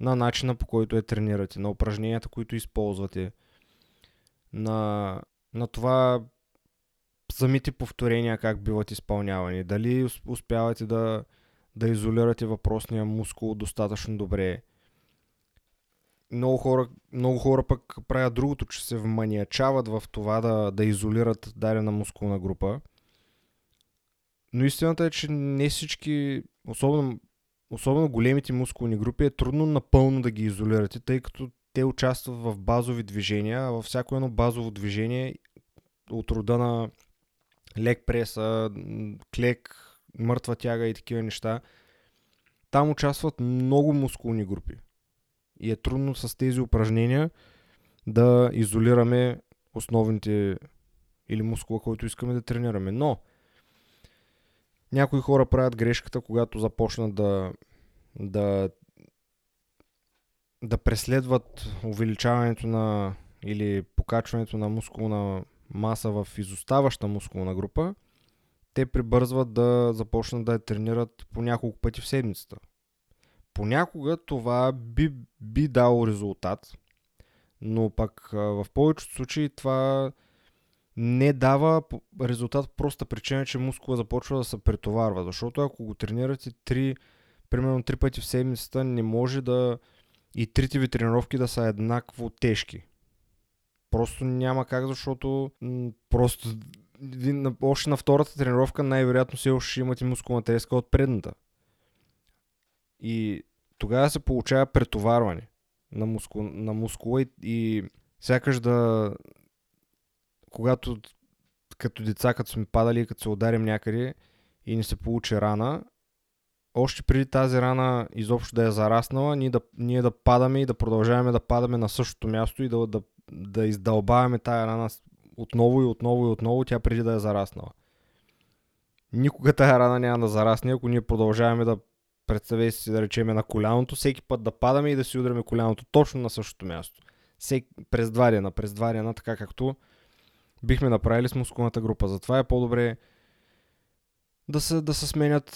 На начина по който я тренирате, на упражненията, които използвате, на, на това самите повторения как биват изпълнявани. Дали успявате да, да изолирате въпросния мускул достатъчно добре много хора, много хора пък правят другото, че се вманиячават в това да, да изолират дадена мускулна група. Но истината е, че не всички, особено, особено големите мускулни групи, е трудно напълно да ги изолирате, тъй като те участват в базови движения, а във всяко едно базово движение от рода на лек преса, клек, мъртва тяга и такива неща, там участват много мускулни групи и е трудно с тези упражнения да изолираме основните или мускула, който искаме да тренираме. Но някои хора правят грешката, когато започнат да, да, да преследват увеличаването на или покачването на мускулна маса в изоставаща мускулна група, те прибързват да започнат да я тренират по няколко пъти в седмицата понякога това би, би дало резултат, но пък в повечето случаи това не дава резултат проста причина, че мускула започва да се претоварва. Защото ако го тренирате 3, примерно 3 пъти в седмицата, не може да и трите ви тренировки да са еднакво тежки. Просто няма как, защото просто още на втората тренировка най-вероятно все още ще имате мускулна треска от предната. И тогава се получава претоварване на, мускул, на мускула и, и сякаш да когато като деца, като сме падали, като се ударим някъде и ни се получи рана, още преди тази рана изобщо да е зараснала, ние да, ние да падаме и да продължаваме да падаме на същото място и да, да, да издълбаваме тая рана отново и отново и отново, тя преди да е зараснала. Никога тая рана няма да зарасне, ако ние продължаваме да представете си да речеме на коляното, всеки път да падаме и да си удряме коляното точно на същото място. Всек, през два дена, през два дена, така както бихме направили с мускулната група. Затова е по-добре да се, да се сменят,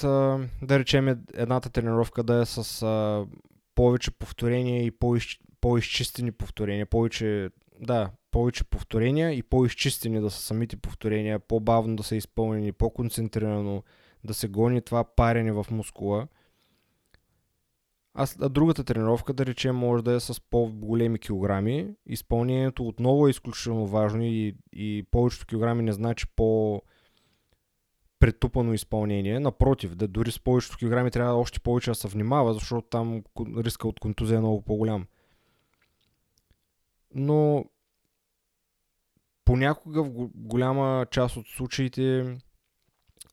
да речем едната тренировка да е с повече повторения и по-изч, по-изчистени повторения, повече, да, повече повторения и по-изчистени да са самите повторения, по-бавно да са изпълнени, по-концентрирано, да се гони това парене в мускула – а, а другата тренировка, да речем, може да е с по-големи килограми. Изпълнението отново е изключително важно и, и повечето килограми не значи по, претупано изпълнение. Напротив, да дори с повечето килограми трябва още повече да се внимава, защото там риска от контузия е много по-голям. Но понякога в голяма част от случаите,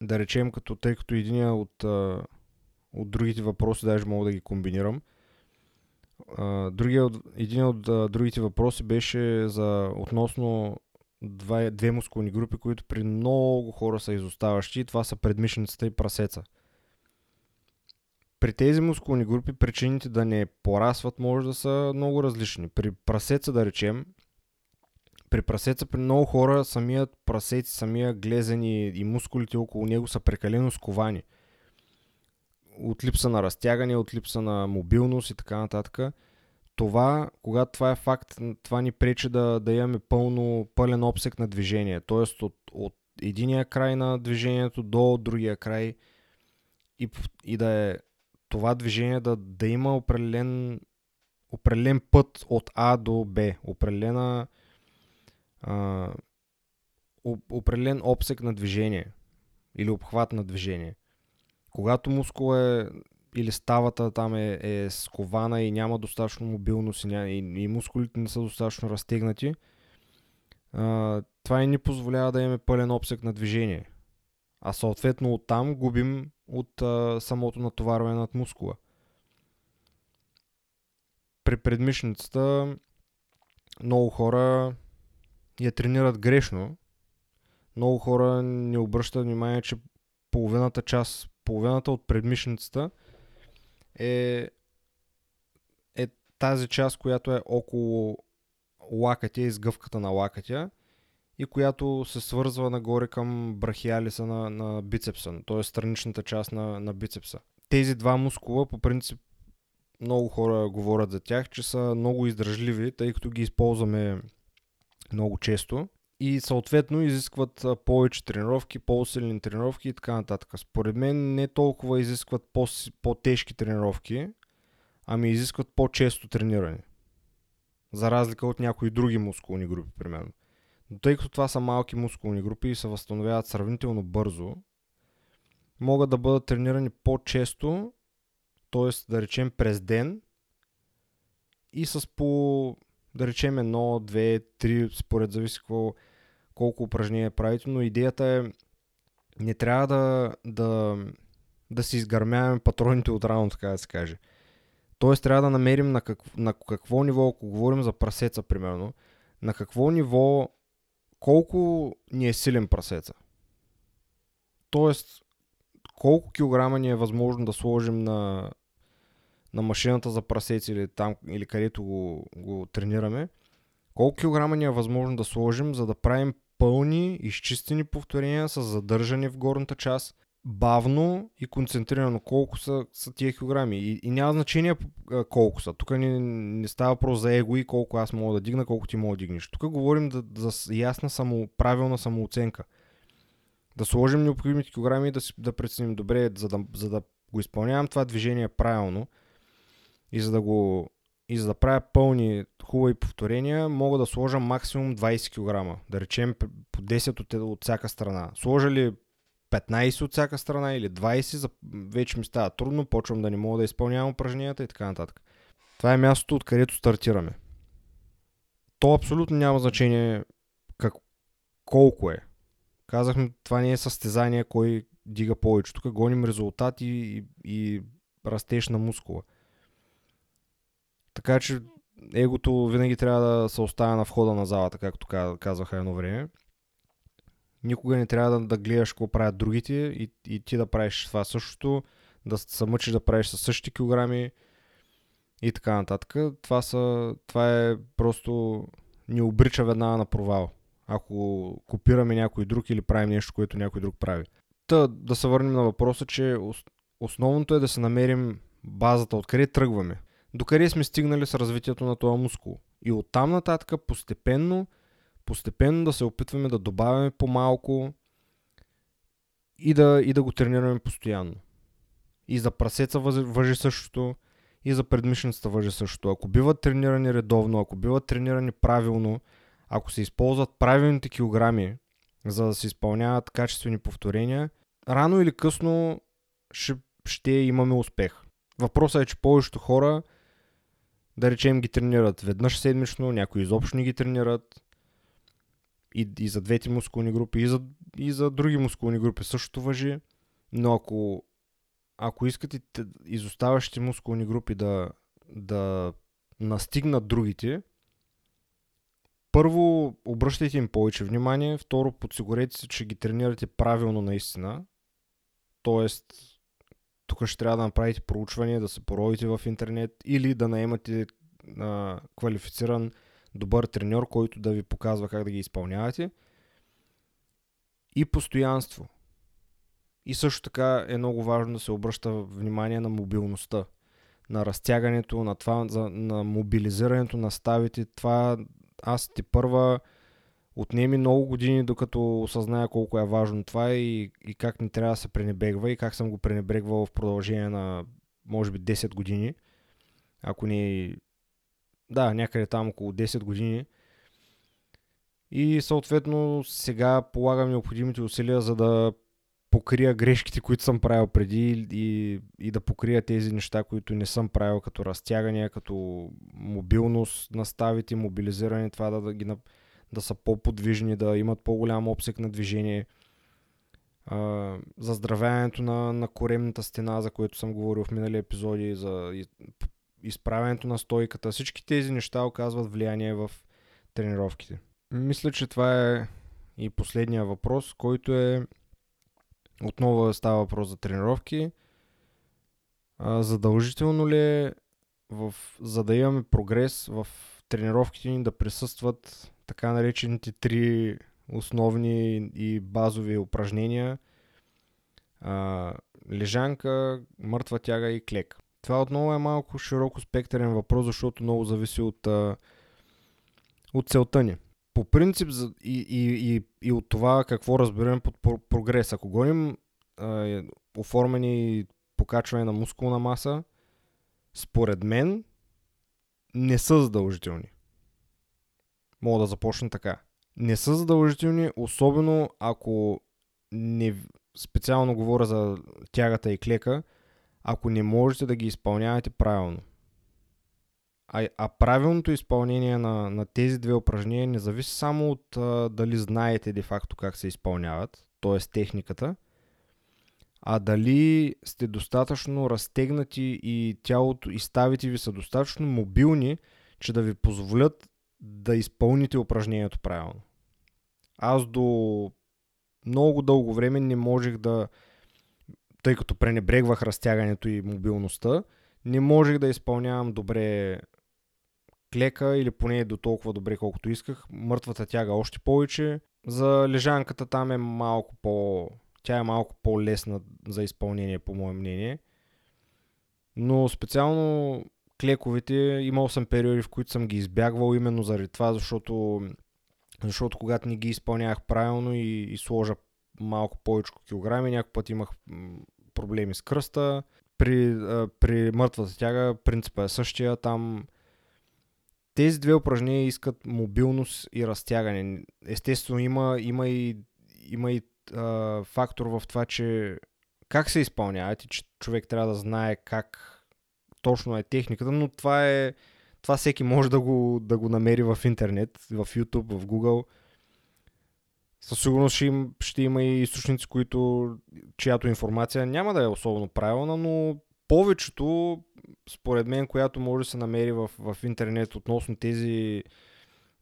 да речем, като, тъй като един от, от другите въпроси, даже мога да ги комбинирам, другия, един от другите въпроси беше за относно два, две мускулни групи, които при много хора са изоставащи. Това са предмишницата и прасеца. При тези мускулни групи причините да не порасват може да са много различни. При прасеца, да речем, при прасеца при много хора самият прасец, самия глезен и, и мускулите около него са прекалено сковани. От липса на разтягане, от липса на мобилност и така нататък това, когато това е факт, това ни пречи да, да имаме пълно, пълен обсек на движение. Тоест от, от единия край на движението до другия край и, и да е това движение да, да има определен, определен път от А до Б, определена а, определен обсек на движение или обхват на движение. Когато мускул е или ставата там е, е скована и няма достатъчно мобилност и, и, и мускулите не са достатъчно разтегнати, а, това и ни позволява да имаме пълен обсек на движение. А съответно оттам губим от а, самото натоварване над мускула. При предмишницата много хора я тренират грешно. Много хора не обръщат внимание, че половината част, половината от предмишницата – е, е тази част, която е около лакътя, изгъвката на лакътя и която се свързва нагоре към брахиалиса на, на бицепса, т.е. страничната част на, на бицепса. Тези два мускула, по принцип, много хора говорят за тях, че са много издръжливи, тъй като ги използваме много често и съответно изискват повече тренировки, по-силни тренировки и така нататък. Според мен не толкова изискват по-тежки тренировки, ами изискват по-често трениране. За разлика от някои други мускулни групи, примерно. Но тъй като това са малки мускулни групи и се възстановяват сравнително бързо, могат да бъдат тренирани по-често, т.е. да речем през ден и с по да речем едно, две, три, според зависи какво, колко упражнения правите, но идеята е не трябва да, да, да си изгърмяваме патроните от рано, така да се каже. Тоест трябва да намерим на, как, на какво ниво, ако говорим за прасеца, примерно, на какво ниво, колко ни е силен прасеца. Тоест, колко килограма ни е възможно да сложим на, на машината за прасец или там, или където го, го тренираме, колко килограма ни е възможно да сложим, за да правим пълни, изчистени повторения с задържане в горната част, бавно и концентрирано колко са, са тия килограми. И, и няма значение колко са. Тук не, не става въпрос за его и колко аз мога да дигна, колко ти мога да дигнеш. Тук говорим да, за ясна, само, правилна самооценка. Да сложим необходимите килограми и да, да преценим добре, за да, за да го изпълнявам това движение правилно – и за да го и за да правя пълни хубави повторения, мога да сложа максимум 20 кг. Да речем по 10 от, от всяка страна. Сложа ли 15 от всяка страна или 20, за... вече ми става трудно, почвам да не мога да изпълнявам упражненията и така нататък. Това е мястото, откъдето стартираме. То абсолютно няма значение как... колко е. Казахме, това не е състезание, кой дига повече. Тук гоним резултати и, и растеж на мускула. Така че егото винаги трябва да се оставя на входа на залата, както казваха едно време. Никога не трябва да, да гледаш какво правят другите и, и ти да правиш това същото, да се мъчиш да правиш със същите килограми и така нататък. Това, са, това е просто ни обрича веднага на провал. Ако копираме някой друг или правим нещо, което някой друг прави. Та да се върнем на въпроса, че основното е да се намерим базата, откъде тръгваме докъде сме стигнали с развитието на този мускул. И оттам нататък постепенно, постепенно да се опитваме да добавяме по-малко и да, и да го тренираме постоянно. И за прасеца въжи същото, и за предмишницата въжи същото. Ако биват тренирани редовно, ако биват тренирани правилно, ако се използват правилните килограми, за да се изпълняват качествени повторения, рано или късно ще, ще имаме успех. Въпросът е, че повечето хора, да речем, ги тренират веднъж седмично, някои изобщо не ги тренират. И, и за двете мускулни групи, и за, и за други мускулни групи същото въжи. Но ако, ако искате изоставащите мускулни групи да, да настигнат другите, първо обръщайте им повече внимание, второ подсигурете се, че ги тренирате правилно наистина. Тоест, тук ще трябва да направите проучване, да се породите в интернет или да наемате а, квалифициран добър треньор, който да ви показва как да ги изпълнявате. И постоянство. И също така е много важно да се обръща внимание на мобилността, на разтягането, на, това, на мобилизирането на ставите. Това аз ти първа отнеми много години, докато осъзная колко е важно това и, и как не трябва да се пренебрегва и как съм го пренебрегвал в продължение на може би 10 години. Ако не... Да, някъде там около 10 години. И съответно сега полагам необходимите усилия, за да покрия грешките, които съм правил преди и, и да покрия тези неща, които не съм правил, като разтягания, като мобилност на ставите, мобилизиране, това да, да, ги, да са по-подвижни, да имат по-голям обсек на движение, а, заздравяването на, на коремната стена, за което съм говорил в минали епизоди, за изправянето на стойката. Всички тези неща оказват влияние в тренировките. Мисля, че това е и последния въпрос, който е отново става въпрос за тренировки. А, задължително ли е, в, за да имаме прогрес в тренировките ни да присъстват така наречените три основни и базови упражнения а, лежанка, мъртва тяга и клек. Това отново е малко широко спектърен въпрос, защото много зависи от, от целта ни по принцип и, и, и, и от това какво разбираме под прогрес. Ако гоним е, оформени покачване на мускулна маса, според мен не са задължителни. Мога да започна така. Не са задължителни, особено ако не, специално говоря за тягата и клека, ако не можете да ги изпълнявате правилно. А, а правилното изпълнение на, на тези две упражнения не зависи само от а, дали знаете де-факто как се изпълняват, т.е. техниката, а дали сте достатъчно разтегнати и тялото и ставите ви са достатъчно мобилни, че да ви позволят да изпълните упражнението правилно. Аз до много дълго време не можех да, тъй като пренебрегвах разтягането и мобилността, не можех да изпълнявам добре клека или поне до толкова добре колкото исках. Мъртвата тяга още повече. За лежанката там е малко по... Тя е малко по-лесна за изпълнение, по мое мнение. Но специално клековете, имал съм периоди, в които съм ги избягвал именно заради това, защото, защото когато не ги изпълнявах правилно и, и сложа малко повече килограми, някой път имах проблеми с кръста. При, при мъртвата тяга принципа е същия, там тези две упражнения искат мобилност и разтягане. Естествено, има, има и, има и а, фактор в това, че как се изпълняват и че човек трябва да знае как точно е техниката, но това е това всеки може да го, да го намери в интернет, в YouTube, в Google. Със сигурност ще, им, ще има и източници, които, чиято информация няма да е особено правилна, но повечето според мен, която може да се намери в, в интернет относно тези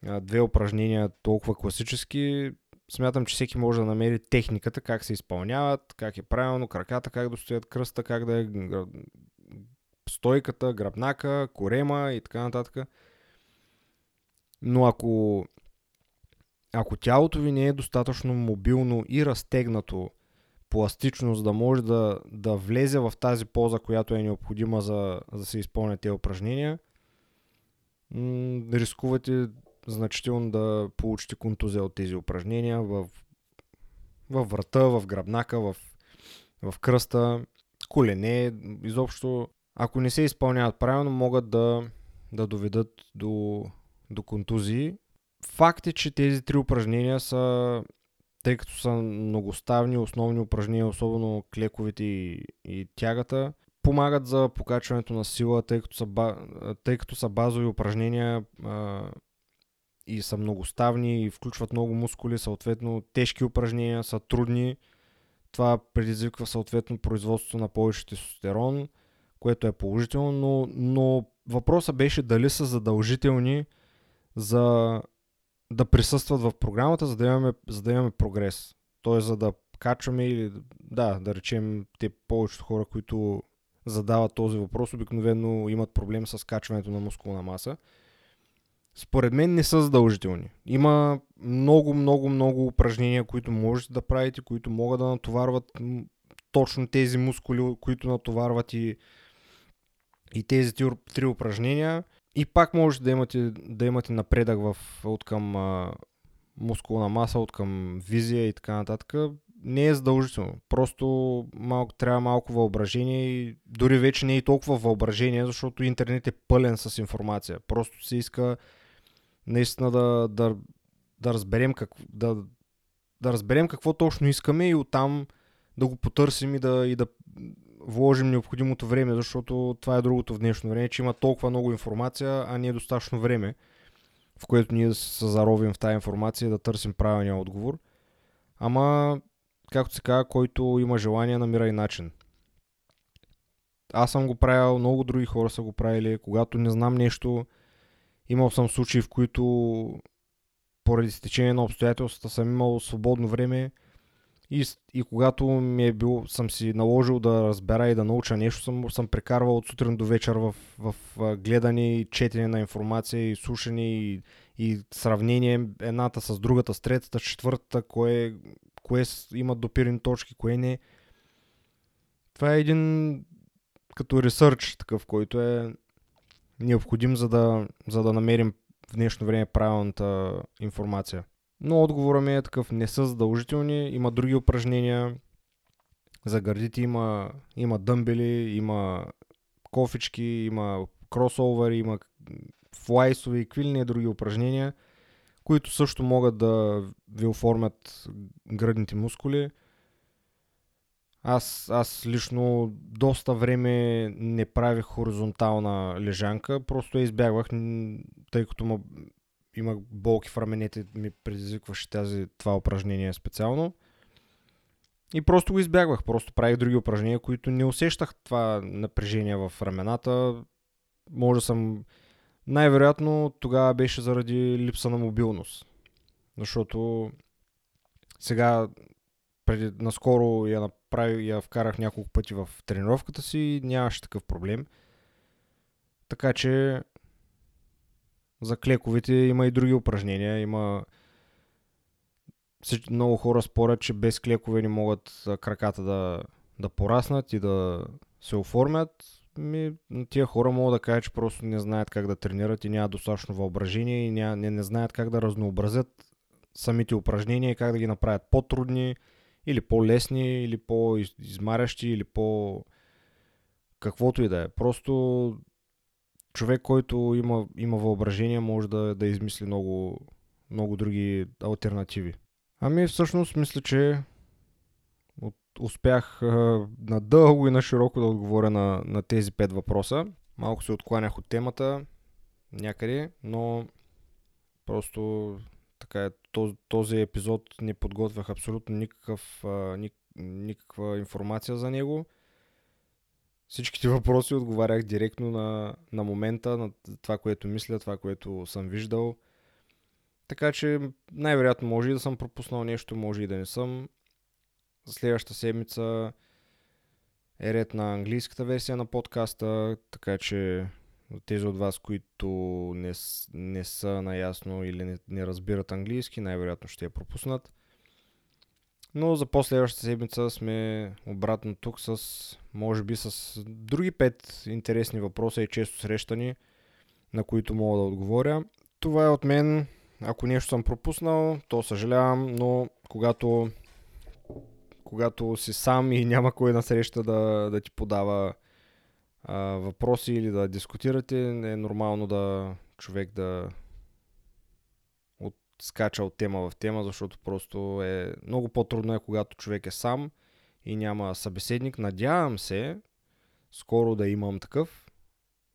а, две упражнения толкова класически, смятам, че всеки може да намери техниката, как се изпълняват, как е правилно, краката, как да стоят кръста, как да е стойката, гръбнака, корема и така нататък. Но ако, ако тялото ви не е достатъчно мобилно и разтегнато пластичност, да може да, да влезе в тази поза, която е необходима за, за да се изпълнят тези упражнения, м- рискувате значително да получите контузия от тези упражнения в, в врата, в гръбнака, в, в кръста, колене, изобщо. Ако не се изпълняват правилно, могат да, да доведат до, до контузии. Факт е, че тези три упражнения са тъй като са многоставни основни упражнения, особено клековите и, и тягата, помагат за покачването на сила, тъй като са, тъй като са базови упражнения а, и са многоставни и включват много мускули, съответно тежки упражнения са трудни. Това предизвиква съответно производството на повече тестостерон, което е положително, но, но въпросът беше дали са задължителни за да присъстват в програмата, за да имаме, за да имаме прогрес. Тоест, за да качваме или да, да речем те повечето хора, които задават този въпрос, обикновено имат проблем с качването на мускулна маса. Според мен не са задължителни. Има много, много, много упражнения, които можете да правите, които могат да натоварват точно тези мускули, които натоварват и, и тези три упражнения. И пак може да имате, да имате напредък в, от към а, мускулна маса, от към визия и така нататък. Не е задължително. Просто малко, трябва малко въображение и дори вече не е и толкова въображение, защото интернет е пълен с информация. Просто се иска наистина да, да, да разберем как, да, да разберем какво точно искаме и оттам да го потърсим и да, и да вложим необходимото време, защото това е другото в днешно време, че има толкова много информация, а не е достатъчно време, в което ние да се заровим в тази информация да търсим правилния отговор. Ама, както се казва, който има желание, намира и начин. Аз съм го правил, много други хора са го правили. Когато не знам нещо, имал съм случаи, в които поради стечение на обстоятелствата съм имал свободно време, и, и когато ми е бил, съм си наложил да разбера и да науча нещо, съм, съм прекарвал от сутрин до вечер в, в, гледане и четене на информация и слушане и, и сравнение едната с другата, с третата, с четвъртата, кое, кое имат допирни точки, кое не. Това е един като ресърч такъв, който е необходим, за да, за да намерим в днешно време правилната информация. Но отговора ми е такъв, не са задължителни, има други упражнения, за гърдите има, има дъмбели, има кофички, има кросовери, има флайсови и квилни други упражнения, които също могат да ви оформят гръдните мускули. Аз, аз лично доста време не правих хоризонтална лежанка, просто я избягвах, тъй като имах болки в раменете, ми предизвикваше тази, това упражнение специално. И просто го избягвах, просто правих други упражнения, които не усещах това напрежение в рамената. Може да съм... Най-вероятно тогава беше заради липса на мобилност. Защото сега, преди, наскоро я направих, я вкарах няколко пъти в тренировката си и нямаше такъв проблем. Така че за клековете има и други упражнения. Има много хора спорят, че без клекове не могат краката да, да пораснат и да се оформят. Ми, тия хора могат да кажат, че просто не знаят как да тренират и нямат достатъчно въображение и ня, не, не знаят как да разнообразят самите упражнения и как да ги направят по-трудни или по-лесни, или по-измарящи, или по... каквото и да е. Просто човек, който има, има въображение, може да, да измисли много, много други альтернативи. Ами всъщност мисля, че от, успях а, надълго и на широко да отговоря на, на тези пет въпроса. Малко се откланях от темата някъде, но просто така е, този, този епизод не подготвях абсолютно никакъв, ник, никаква информация за него всичките въпроси отговарях директно на, на момента, на това, което мисля, това, което съм виждал. Така че най-вероятно може и да съм пропуснал нещо, може и да не съм. Следващата седмица е ред на английската версия на подкаста, така че тези от вас, които не, не са наясно или не, не разбират английски, най-вероятно ще я пропуснат. Но за последващата седмица сме обратно тук с, може би, с други пет интересни въпроса и често срещани, на които мога да отговоря. Това е от мен. Ако нещо съм пропуснал, то съжалявам, но когато, когато си сам и [LAUGHS] няма кой на среща да, да ти подава а, въпроси или да дискутирате, е нормално да човек да скача от тема в тема, защото просто е много по-трудно е, когато човек е сам и няма събеседник. Надявам се скоро да имам такъв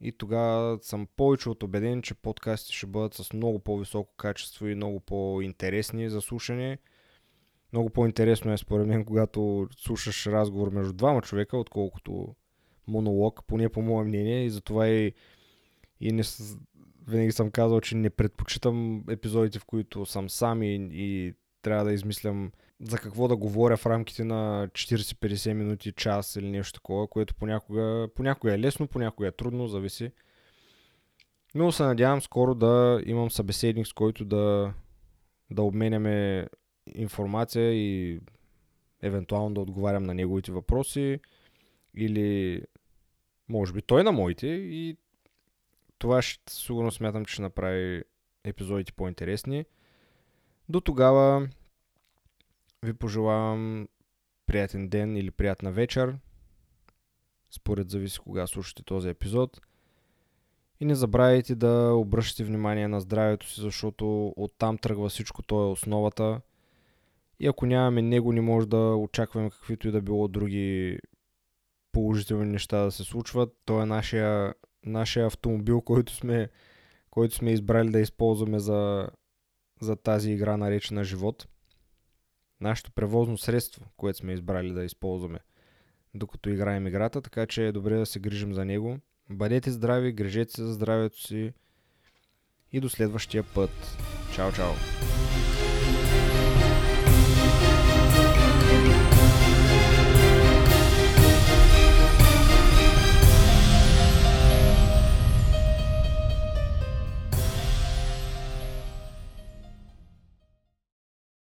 и тогава съм повече от убеден, че подкастите ще бъдат с много по-високо качество и много по-интересни за слушане. Много по-интересно е според мен, когато слушаш разговор между двама човека, отколкото монолог, поне по мое мнение и затова и, и не, винаги съм казал, че не предпочитам епизодите, в които съм сам и, и трябва да измислям за какво да говоря в рамките на 40-50 минути, час или нещо такова, което понякога, понякога е лесно, понякога е трудно, зависи. Но се надявам скоро да имам събеседник, с който да, да обменяме информация и евентуално да отговарям на неговите въпроси или може би той на моите и това ще, сигурно смятам, че ще направи епизодите по-интересни. До тогава ви пожелавам приятен ден или приятна вечер. Според зависи кога слушате този епизод. И не забравяйте да обръщате внимание на здравето си, защото оттам тръгва всичко, то е основата. И ако нямаме него, не може да очакваме каквито и да било други положителни неща да се случват. То е нашия, нашия автомобил, който сме, който сме избрали да използваме за, за тази игра наречена живот. Нашето превозно средство, което сме избрали да използваме докато играем играта, така че е добре да се грижим за него. Бъдете здрави, грижете се за здравето си и до следващия път. Чао, чао!